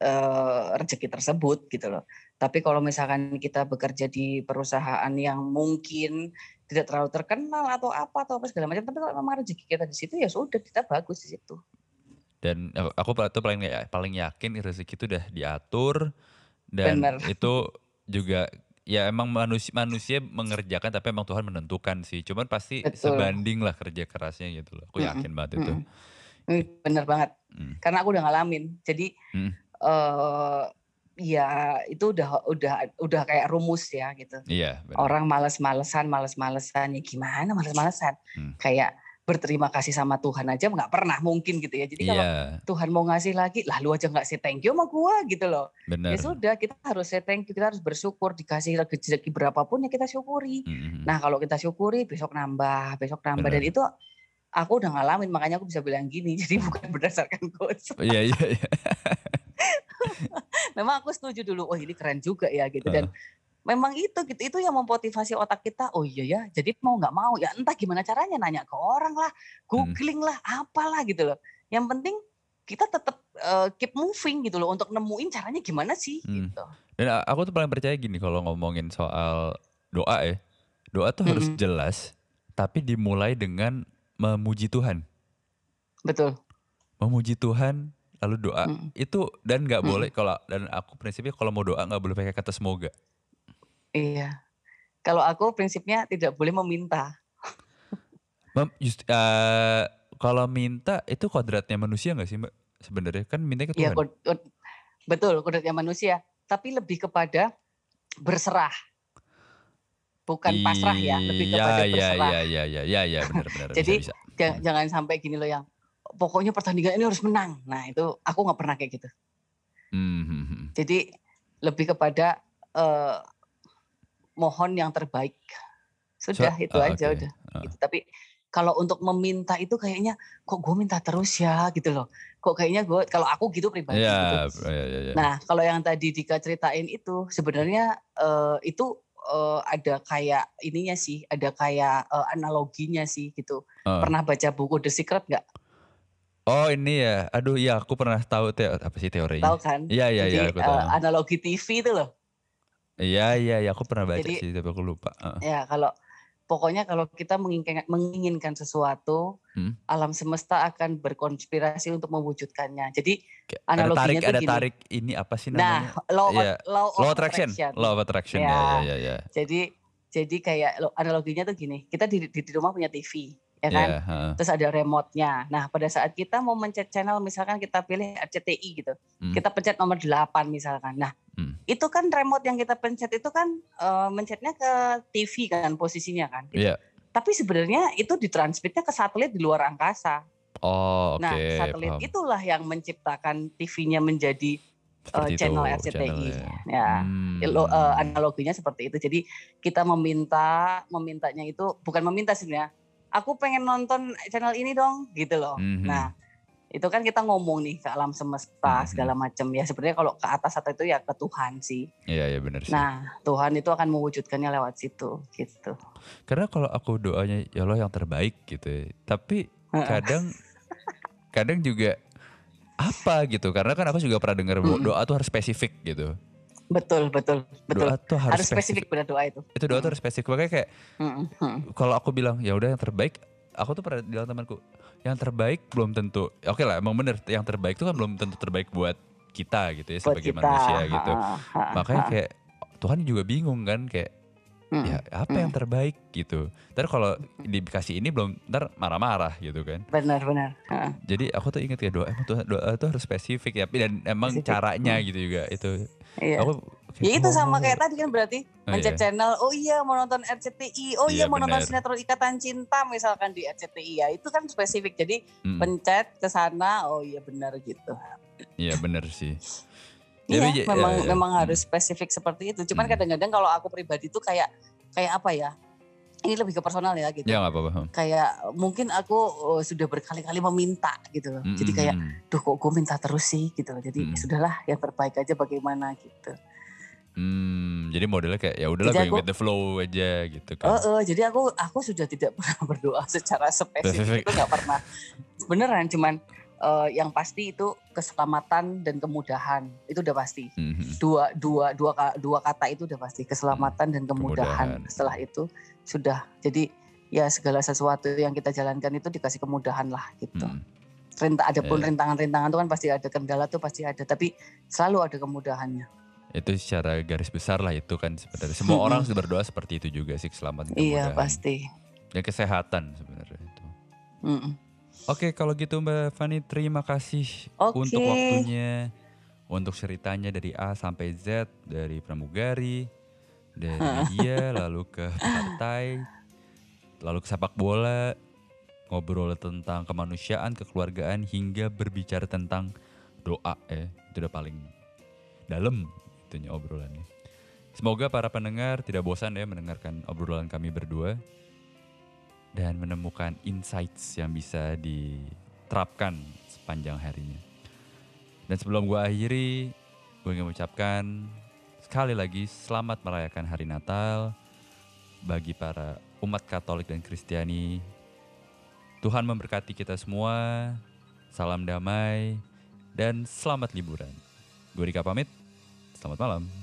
eh, rezeki tersebut gitu loh. Tapi kalau misalkan kita bekerja di perusahaan yang mungkin tidak terlalu terkenal atau apa atau apa segala macam, tapi kalau memang rezeki kita di situ ya sudah kita bagus di situ. Dan aku- aku tuh paling paling yakin rezeki itu udah diatur dan Bener. <laughs> itu juga ya emang manusia manusia mengerjakan tapi emang Tuhan menentukan sih. Cuman pasti Betul. sebanding lah kerja kerasnya gitu loh. Aku Mm-mm, yakin banget itu. Mm-mm. Hmm, Bener banget. Mm. Karena aku udah ngalamin. Jadi Mm. eh ya itu udah udah udah kayak rumus ya gitu. Iya, benar. Orang males-malesan, males-malesan ya gimana males-malesan? Hmm. Kayak berterima kasih sama Tuhan aja nggak pernah mungkin gitu ya. Jadi kalau Iya, Tuhan mau ngasih lagi, lah lu aja nggak say thank you sama gua gitu loh. benar. Ya sudah, kita harus say thank you, kita harus bersyukur dikasih rezeki berapapun ya kita syukuri. Mm-mm. Nah kalau kita syukuri besok nambah, besok nambah dan Benar. itu aku udah ngalamin makanya aku bisa bilang gini. <laughs> Jadi bukan berdasarkan quotes. Iya, iya, iya. <laughs> Memang aku setuju dulu. Oh ini keren juga ya gitu. Dan memang itu gitu. Itu yang memotivasi otak kita. Oh iya ya jadi mau nggak mau ya entah gimana caranya nanya ke orang lah googling lah apalah gitu loh. Yang penting kita tetap uh, keep moving gitu loh untuk nemuin caranya gimana sih hmm. gitu. Dan aku tuh paling percaya gini kalau ngomongin soal doa ya doa tuh harus mm -hmm. jelas tapi dimulai dengan memuji Tuhan. Betul. Memuji Tuhan lalu doa mm. itu dan nggak mm. boleh kalau dan aku prinsipnya kalau mau doa nggak boleh pakai kata semoga Iya. Kalau aku prinsipnya tidak boleh meminta. <laughs> Mem, just, uh, kalau minta itu kodratnya manusia nggak sih mbak? Sebenarnya kan minta ke iya, Tuhan. Iya, kod, betul kodratnya manusia. Tapi lebih kepada berserah. Bukan pasrah ya, lebih iya, kepada iya, berserah. Iya, iya, iya, iya, iya, benar-benar. <laughs> Jadi bisa, bisa. jangan sampai gini loh yang pokoknya pertandingan ini harus menang. Nah itu aku nggak pernah kayak gitu. Mm -hmm. Jadi lebih kepada uh, mohon yang terbaik. Sudah so, itu oh, aja okay. udah. Uh. Gitu. Tapi kalau untuk meminta itu kayaknya kok gue minta terus ya gitu loh. Kok kayaknya gue kalau aku gitu pribadi yeah, gitu. Yeah, yeah, yeah. Nah, kalau yang tadi Dika ceritain itu sebenarnya uh, itu uh, ada kayak ininya sih, ada kayak uh, analoginya sih gitu. Uh. Pernah baca buku The Secret nggak? Oh ini ya, aduh iya aku pernah tahu te apa sih teorinya? Tahu kan? Iya iya iya aku tahu. Uh, analogi TV itu loh. Iya iya iya aku pernah baca Jadi, sih tapi aku lupa. Uh. Ya kalau pokoknya kalau kita menginginkan, menginginkan sesuatu, hmm? alam semesta akan berkonspirasi untuk mewujudkannya. Jadi analoginya ada tarik, ada gini. tarik ini apa sih nah, namanya? Nah, law, yeah. law, of law attraction. attraction. Law of attraction. Ya, ya, ya, ya. Jadi jadi kayak analoginya tuh gini, kita di, di, di rumah punya TV ya kan? Yeah, uh. Terus ada remote-nya. Nah, pada saat kita mau mencet channel misalkan kita pilih RCTI gitu. Hmm. Kita pencet nomor 8 misalkan. Nah, hmm. itu kan remote yang kita pencet itu kan uh, mencetnya ke TV kan posisinya kan. Gitu. Yeah. Tapi sebenarnya itu ditransmitnya ke satelit di luar angkasa. Oh, oke. Okay. Nah, satelit Paham. itulah yang menciptakan TV-nya menjadi uh, channel itu, RCTI. Channel ya, ya. Hmm. uh, analoginya seperti itu. Jadi kita meminta, memintanya itu bukan meminta sebenarnya, aku pengen nonton channel ini dong gitu loh. Mm-hmm. Nah itu kan kita ngomong nih ke alam semesta mm-hmm. segala macam ya sebenarnya kalau ke atas atau itu ya ke Tuhan sih. Iya iya benar sih. Nah Tuhan itu akan mewujudkannya lewat situ gitu. Karena kalau aku doanya ya Allah yang terbaik gitu, ya. tapi kadang kadang juga apa gitu karena kan aku juga pernah dengar mm-hmm. doa tuh harus spesifik gitu. Betul, betul, betul. Doa tuh harus, harus spesifik, pada doa itu. Itu doa tuh harus spesifik. Makanya kayak hmm. hmm. kalau aku bilang ya udah yang terbaik, aku tuh pernah bilang temanku, yang terbaik belum tentu. Oke okay lah, emang bener yang terbaik itu kan belum tentu terbaik buat kita gitu ya buat sebagai kita. manusia gitu. Ha, ha, Makanya kayak Tuhan juga bingung kan kayak hmm. ya apa hmm. yang terbaik gitu. Ntar kalau dikasih ini belum ntar marah-marah gitu kan. Benar benar. Jadi aku tuh inget ya doa emang doa, doa tuh harus spesifik ya dan emang spesifik. caranya hmm. gitu juga itu Iya. Aku Ya itu sama kayak tadi kan berarti oh, mencet iya. channel, oh iya mau nonton RCTI, oh iya, iya mau bener. nonton sinetron Ikatan Cinta misalkan di RCTI ya itu kan spesifik. Jadi hmm. pencet ke sana, oh iya benar gitu. Iya benar sih. Iya, Jadi, memang ya, ya. memang harus spesifik seperti itu. Cuman hmm. kadang-kadang kalau aku pribadi tuh kayak kayak apa ya? Ini lebih ke personal ya gitu. Ya gak apa-apa. Kayak mungkin aku oh, sudah berkali-kali meminta gitu loh. Mm -hmm. Jadi kayak, duh kok gue minta terus sih gitu loh. Jadi mm. sudahlah yang terbaik aja bagaimana gitu. Hmm, jadi modelnya kayak ya udahlah going with the flow aja gitu kan. Uh, uh, jadi aku aku sudah tidak <laughs> pernah berdoa secara spesifik itu nggak pernah. Beneran cuman uh, yang pasti itu keselamatan dan kemudahan itu udah pasti. Mm-hmm. Dua dua dua dua kata itu udah pasti keselamatan dan kemudahan. kemudahan. Setelah itu sudah jadi ya segala sesuatu yang kita jalankan itu dikasih kemudahan lah gitu. Hmm. Rintang ada pun yeah. rintangan-rintangan itu kan pasti ada kendala tuh pasti ada tapi selalu ada kemudahannya. Itu secara garis besar lah itu kan sebenarnya semua hmm. <laughs> orang berdoa seperti itu juga sih keselamatan Iya pasti. Dan kesehatan sebenarnya itu. Hmm. Oke kalau gitu Mbak Fani terima kasih okay. untuk waktunya untuk ceritanya dari A sampai Z dari pramugari dari <laughs> media lalu ke partai lalu ke sepak bola ngobrol tentang kemanusiaan kekeluargaan hingga berbicara tentang doa ya. Itu udah paling dalam itunya obrolannya. Semoga para pendengar tidak bosan ya mendengarkan obrolan kami berdua dan menemukan insights yang bisa diterapkan sepanjang harinya dan sebelum gue akhiri gue ingin mengucapkan sekali lagi selamat merayakan hari Natal bagi para umat Katolik dan Kristiani. Tuhan memberkati kita semua. Salam damai dan selamat liburan. Gue Rika pamit. Selamat malam.